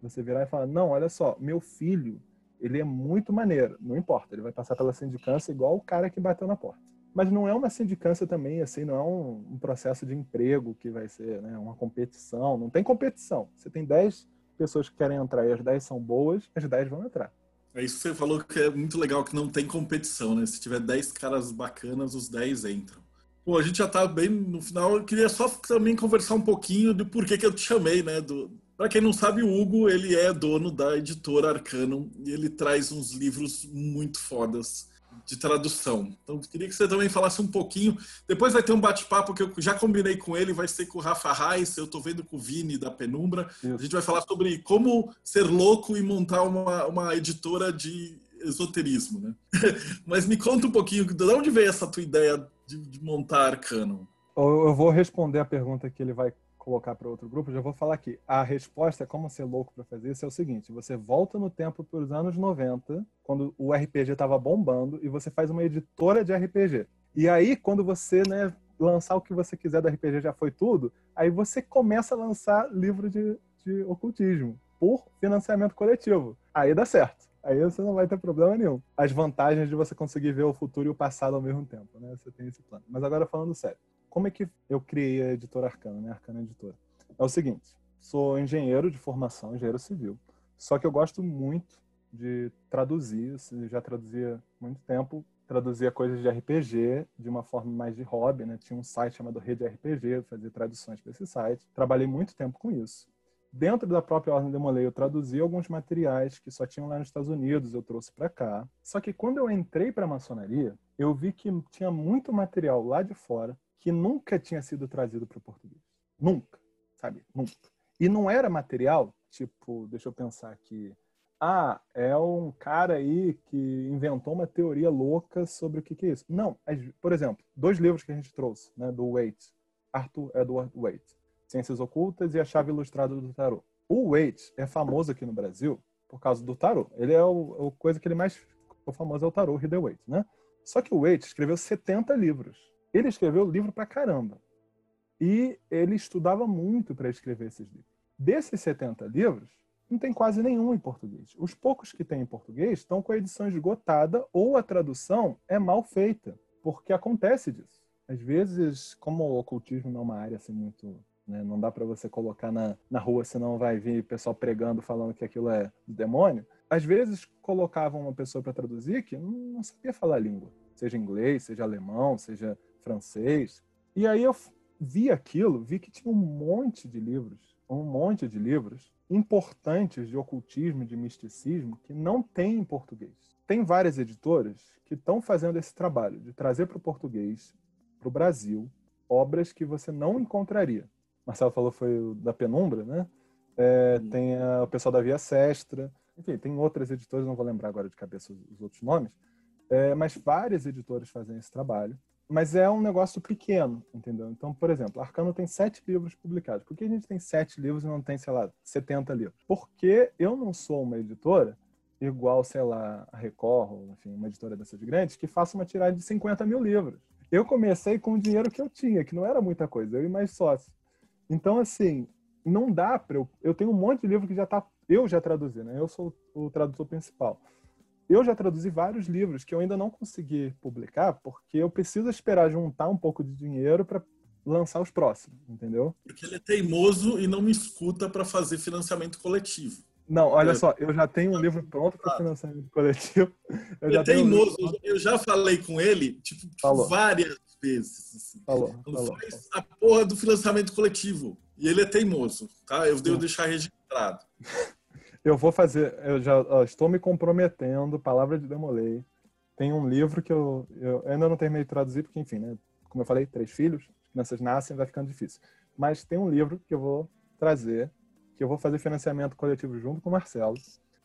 Você virar e falar: não, olha só, meu filho, ele é muito maneiro. Não importa, ele vai passar pela sindicância igual o cara que bateu na porta. Mas não é uma sindicância também, assim, não é um, um processo de emprego que vai ser né, uma competição. Não tem competição. Você tem 10 pessoas que querem entrar e as 10 são boas, as 10 vão entrar. É isso que você falou que é muito legal, que não tem competição, né? Se tiver 10 caras bacanas, os 10 entram. Bom, a gente já tá bem no final. Eu queria só também conversar um pouquinho do porquê que eu te chamei, né? Do... Para quem não sabe, o Hugo, ele é dono da editora Arcanum e ele traz uns livros muito fodas de tradução. Então, queria que você também falasse um pouquinho. Depois vai ter um bate-papo que eu já combinei com ele, vai ser com o Rafa Reis, eu estou vendo com o Vini da Penumbra. Isso. A gente vai falar sobre como ser louco e montar uma, uma editora de esoterismo, né? (laughs) Mas me conta um pouquinho, de onde veio essa tua ideia de, de montar Arcano? Eu vou responder a pergunta que ele vai colocar para outro grupo, já vou falar aqui. A resposta é como ser louco para fazer isso é o seguinte: você volta no tempo para os anos 90, quando o RPG estava bombando, e você faz uma editora de RPG. E aí, quando você né, lançar o que você quiser do RPG já foi tudo, aí você começa a lançar livro de, de ocultismo por financiamento coletivo. Aí dá certo. Aí você não vai ter problema nenhum. As vantagens de você conseguir ver o futuro e o passado ao mesmo tempo, né? Você tem esse plano. Mas agora falando sério como é que eu criei a editora Arcana, né? Arcana Editora. É o seguinte, sou engenheiro de formação, engenheiro civil, só que eu gosto muito de traduzir, já traduzia muito tempo, traduzia coisas de RPG de uma forma mais de hobby, né? Tinha um site chamado Rede RPG, fazia traduções para esse site. Trabalhei muito tempo com isso. Dentro da própria Ordem Demolei, eu traduzi alguns materiais que só tinham lá nos Estados Unidos, eu trouxe para cá. Só que quando eu entrei para a maçonaria, eu vi que tinha muito material lá de fora que nunca tinha sido trazido para o português. Nunca, sabe? Nunca. E não era material, tipo, deixa eu pensar aqui. Ah, é um cara aí que inventou uma teoria louca sobre o que, que é isso. Não, por exemplo, dois livros que a gente trouxe, né, do Waite, Arthur Edward Waite, Ciências Ocultas e A Chave Ilustrada do Tarot. O Waite é famoso aqui no Brasil por causa do tarot. Ele é o, a coisa que ele mais ficou famoso é o tarot Rider Waite, né? Só que o Waite escreveu 70 livros. Ele escreveu livro pra caramba. E ele estudava muito para escrever esses livros. Desses 70 livros, não tem quase nenhum em português. Os poucos que tem em português estão com a edição esgotada ou a tradução é mal feita, porque acontece disso. Às vezes, como o ocultismo não é uma área assim muito né, não dá para você colocar na, na rua, senão vai vir pessoal pregando falando que aquilo é do demônio. Às vezes colocavam uma pessoa para traduzir que não, não sabia falar língua, seja inglês, seja alemão, seja francês. E aí eu vi aquilo, vi que tinha um monte de livros, um monte de livros importantes de ocultismo, de misticismo, que não tem em português. Tem várias editoras que estão fazendo esse trabalho de trazer para o português, para o Brasil, obras que você não encontraria. Marcelo falou foi da Penumbra, né? É, tem a, o pessoal da Via Sestra, enfim, tem outras editoras, não vou lembrar agora de cabeça os, os outros nomes, é, mas várias editoras fazem esse trabalho mas é um negócio pequeno, entendeu? Então, por exemplo, Arcano tem sete livros publicados. Por que a gente tem sete livros e não tem, sei lá, 70 livros? Porque eu não sou uma editora igual, sei lá, a Record, enfim, uma editora dessas grandes, que faça uma tiragem de 50 mil livros. Eu comecei com o dinheiro que eu tinha, que não era muita coisa, eu e mais sócio. Então, assim, não dá para eu... Eu tenho um monte de livro que já tá... Eu já traduzi, né? Eu sou o tradutor principal eu já traduzi vários livros que eu ainda não consegui publicar porque eu preciso esperar juntar um pouco de dinheiro para lançar os próximos, entendeu? Porque ele é teimoso e não me escuta para fazer financiamento coletivo. Não, olha é. só, eu já tenho um livro pronto para financiamento coletivo. (laughs) Eu ele é teimoso, um eu já falei com ele, tipo, várias vezes. Assim. Falou, falou, faz a porra do financiamento coletivo. E ele é teimoso, tá? Eu devo deixar registrado. (laughs) Eu vou fazer, eu já ó, estou me comprometendo, palavra de Demolei. Tem um livro que eu, eu ainda não terminei de traduzir, porque, enfim, né, como eu falei, três filhos, crianças nascem, vai ficando difícil. Mas tem um livro que eu vou trazer, que eu vou fazer financiamento coletivo junto com o Marcelo,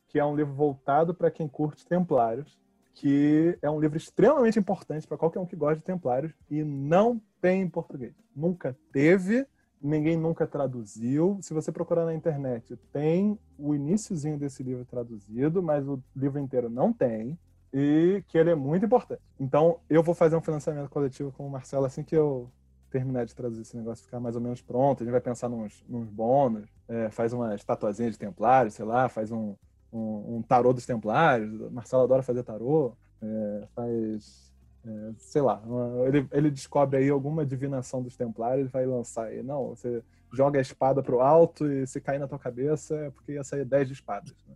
que é um livro voltado para quem curte Templários, que é um livro extremamente importante para qualquer um que gosta de Templários e não tem em português. Nunca teve ninguém nunca traduziu. Se você procurar na internet, tem o iníciozinho desse livro traduzido, mas o livro inteiro não tem. E que ele é muito importante. Então, eu vou fazer um financiamento coletivo com o Marcelo assim que eu terminar de traduzir esse negócio ficar mais ou menos pronto, a gente vai pensar nos, nos bônus, é, faz uma estatuazinha de templários, sei lá, faz um, um, um tarô dos templários. Marcelo adora fazer tarô, é, faz. É, sei lá, ele, ele descobre aí alguma divinação dos templários e vai lançar aí. Não, você joga a espada pro alto e se cair na tua cabeça é porque ia sair 10 de espadas. Né?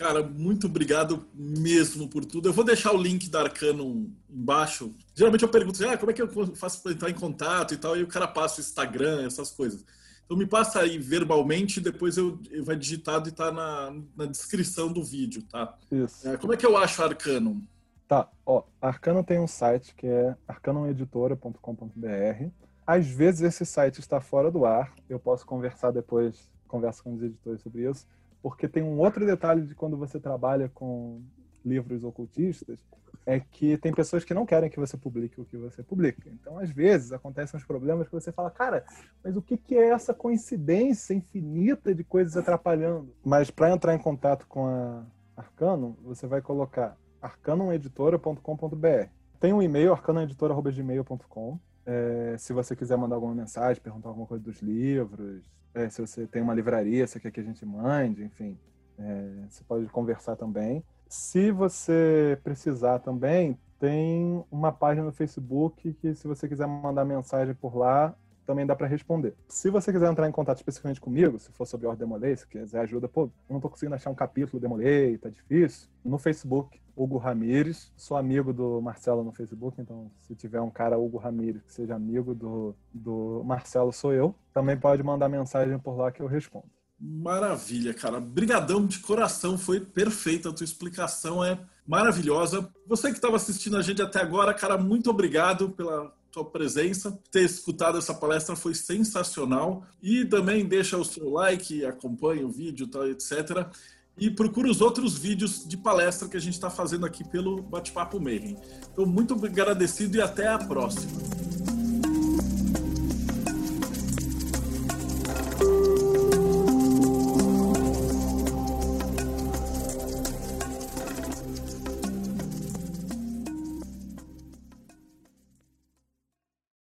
Cara, muito obrigado mesmo por tudo. Eu vou deixar o link da Arcano embaixo. Geralmente eu pergunto, ah, como é que eu faço para entrar em contato e tal, e o cara passa o Instagram, essas coisas. Então me passa aí verbalmente, depois eu, eu vai digitado e tá na, na descrição do vídeo, tá? Isso. É, como é que eu acho Arcano? Tá, ó, Arcano tem um site que é arcanoeditora.com.br. Às vezes esse site está fora do ar, eu posso conversar depois, converso com os editores sobre isso porque tem um outro detalhe de quando você trabalha com livros ocultistas, é que tem pessoas que não querem que você publique o que você publica. Então, às vezes, acontecem uns problemas que você fala, cara, mas o que, que é essa coincidência infinita de coisas atrapalhando? Mas para entrar em contato com a Arcano, você vai colocar arcanoneditora.com.br. Tem um e-mail, arcanoeditora.gmail.com. É, se você quiser mandar alguma mensagem, perguntar alguma coisa dos livros, é, se você tem uma livraria, você quer que a gente mande, enfim, é, você pode conversar também. Se você precisar também, tem uma página no Facebook que, se você quiser mandar mensagem por lá, também dá para responder. Se você quiser entrar em contato especificamente comigo, se for sobre Ordem Demolei, se quiser ajuda, pô, eu não tô conseguindo achar um capítulo Demolei, tá difícil. No Facebook, Hugo Ramires, sou amigo do Marcelo no Facebook, então se tiver um cara Hugo Ramires que seja amigo do, do Marcelo, sou eu. Também pode mandar mensagem por lá que eu respondo. Maravilha, cara. Brigadão de coração, foi perfeita a tua explicação, é maravilhosa. Você que estava assistindo a gente até agora, cara, muito obrigado pela tua presença, ter escutado essa palestra foi sensacional. E também deixa o seu like, acompanha o vídeo, tal, etc. E procura os outros vídeos de palestra que a gente está fazendo aqui pelo Bate-Papo Mayhem. Estou muito agradecido e até a próxima.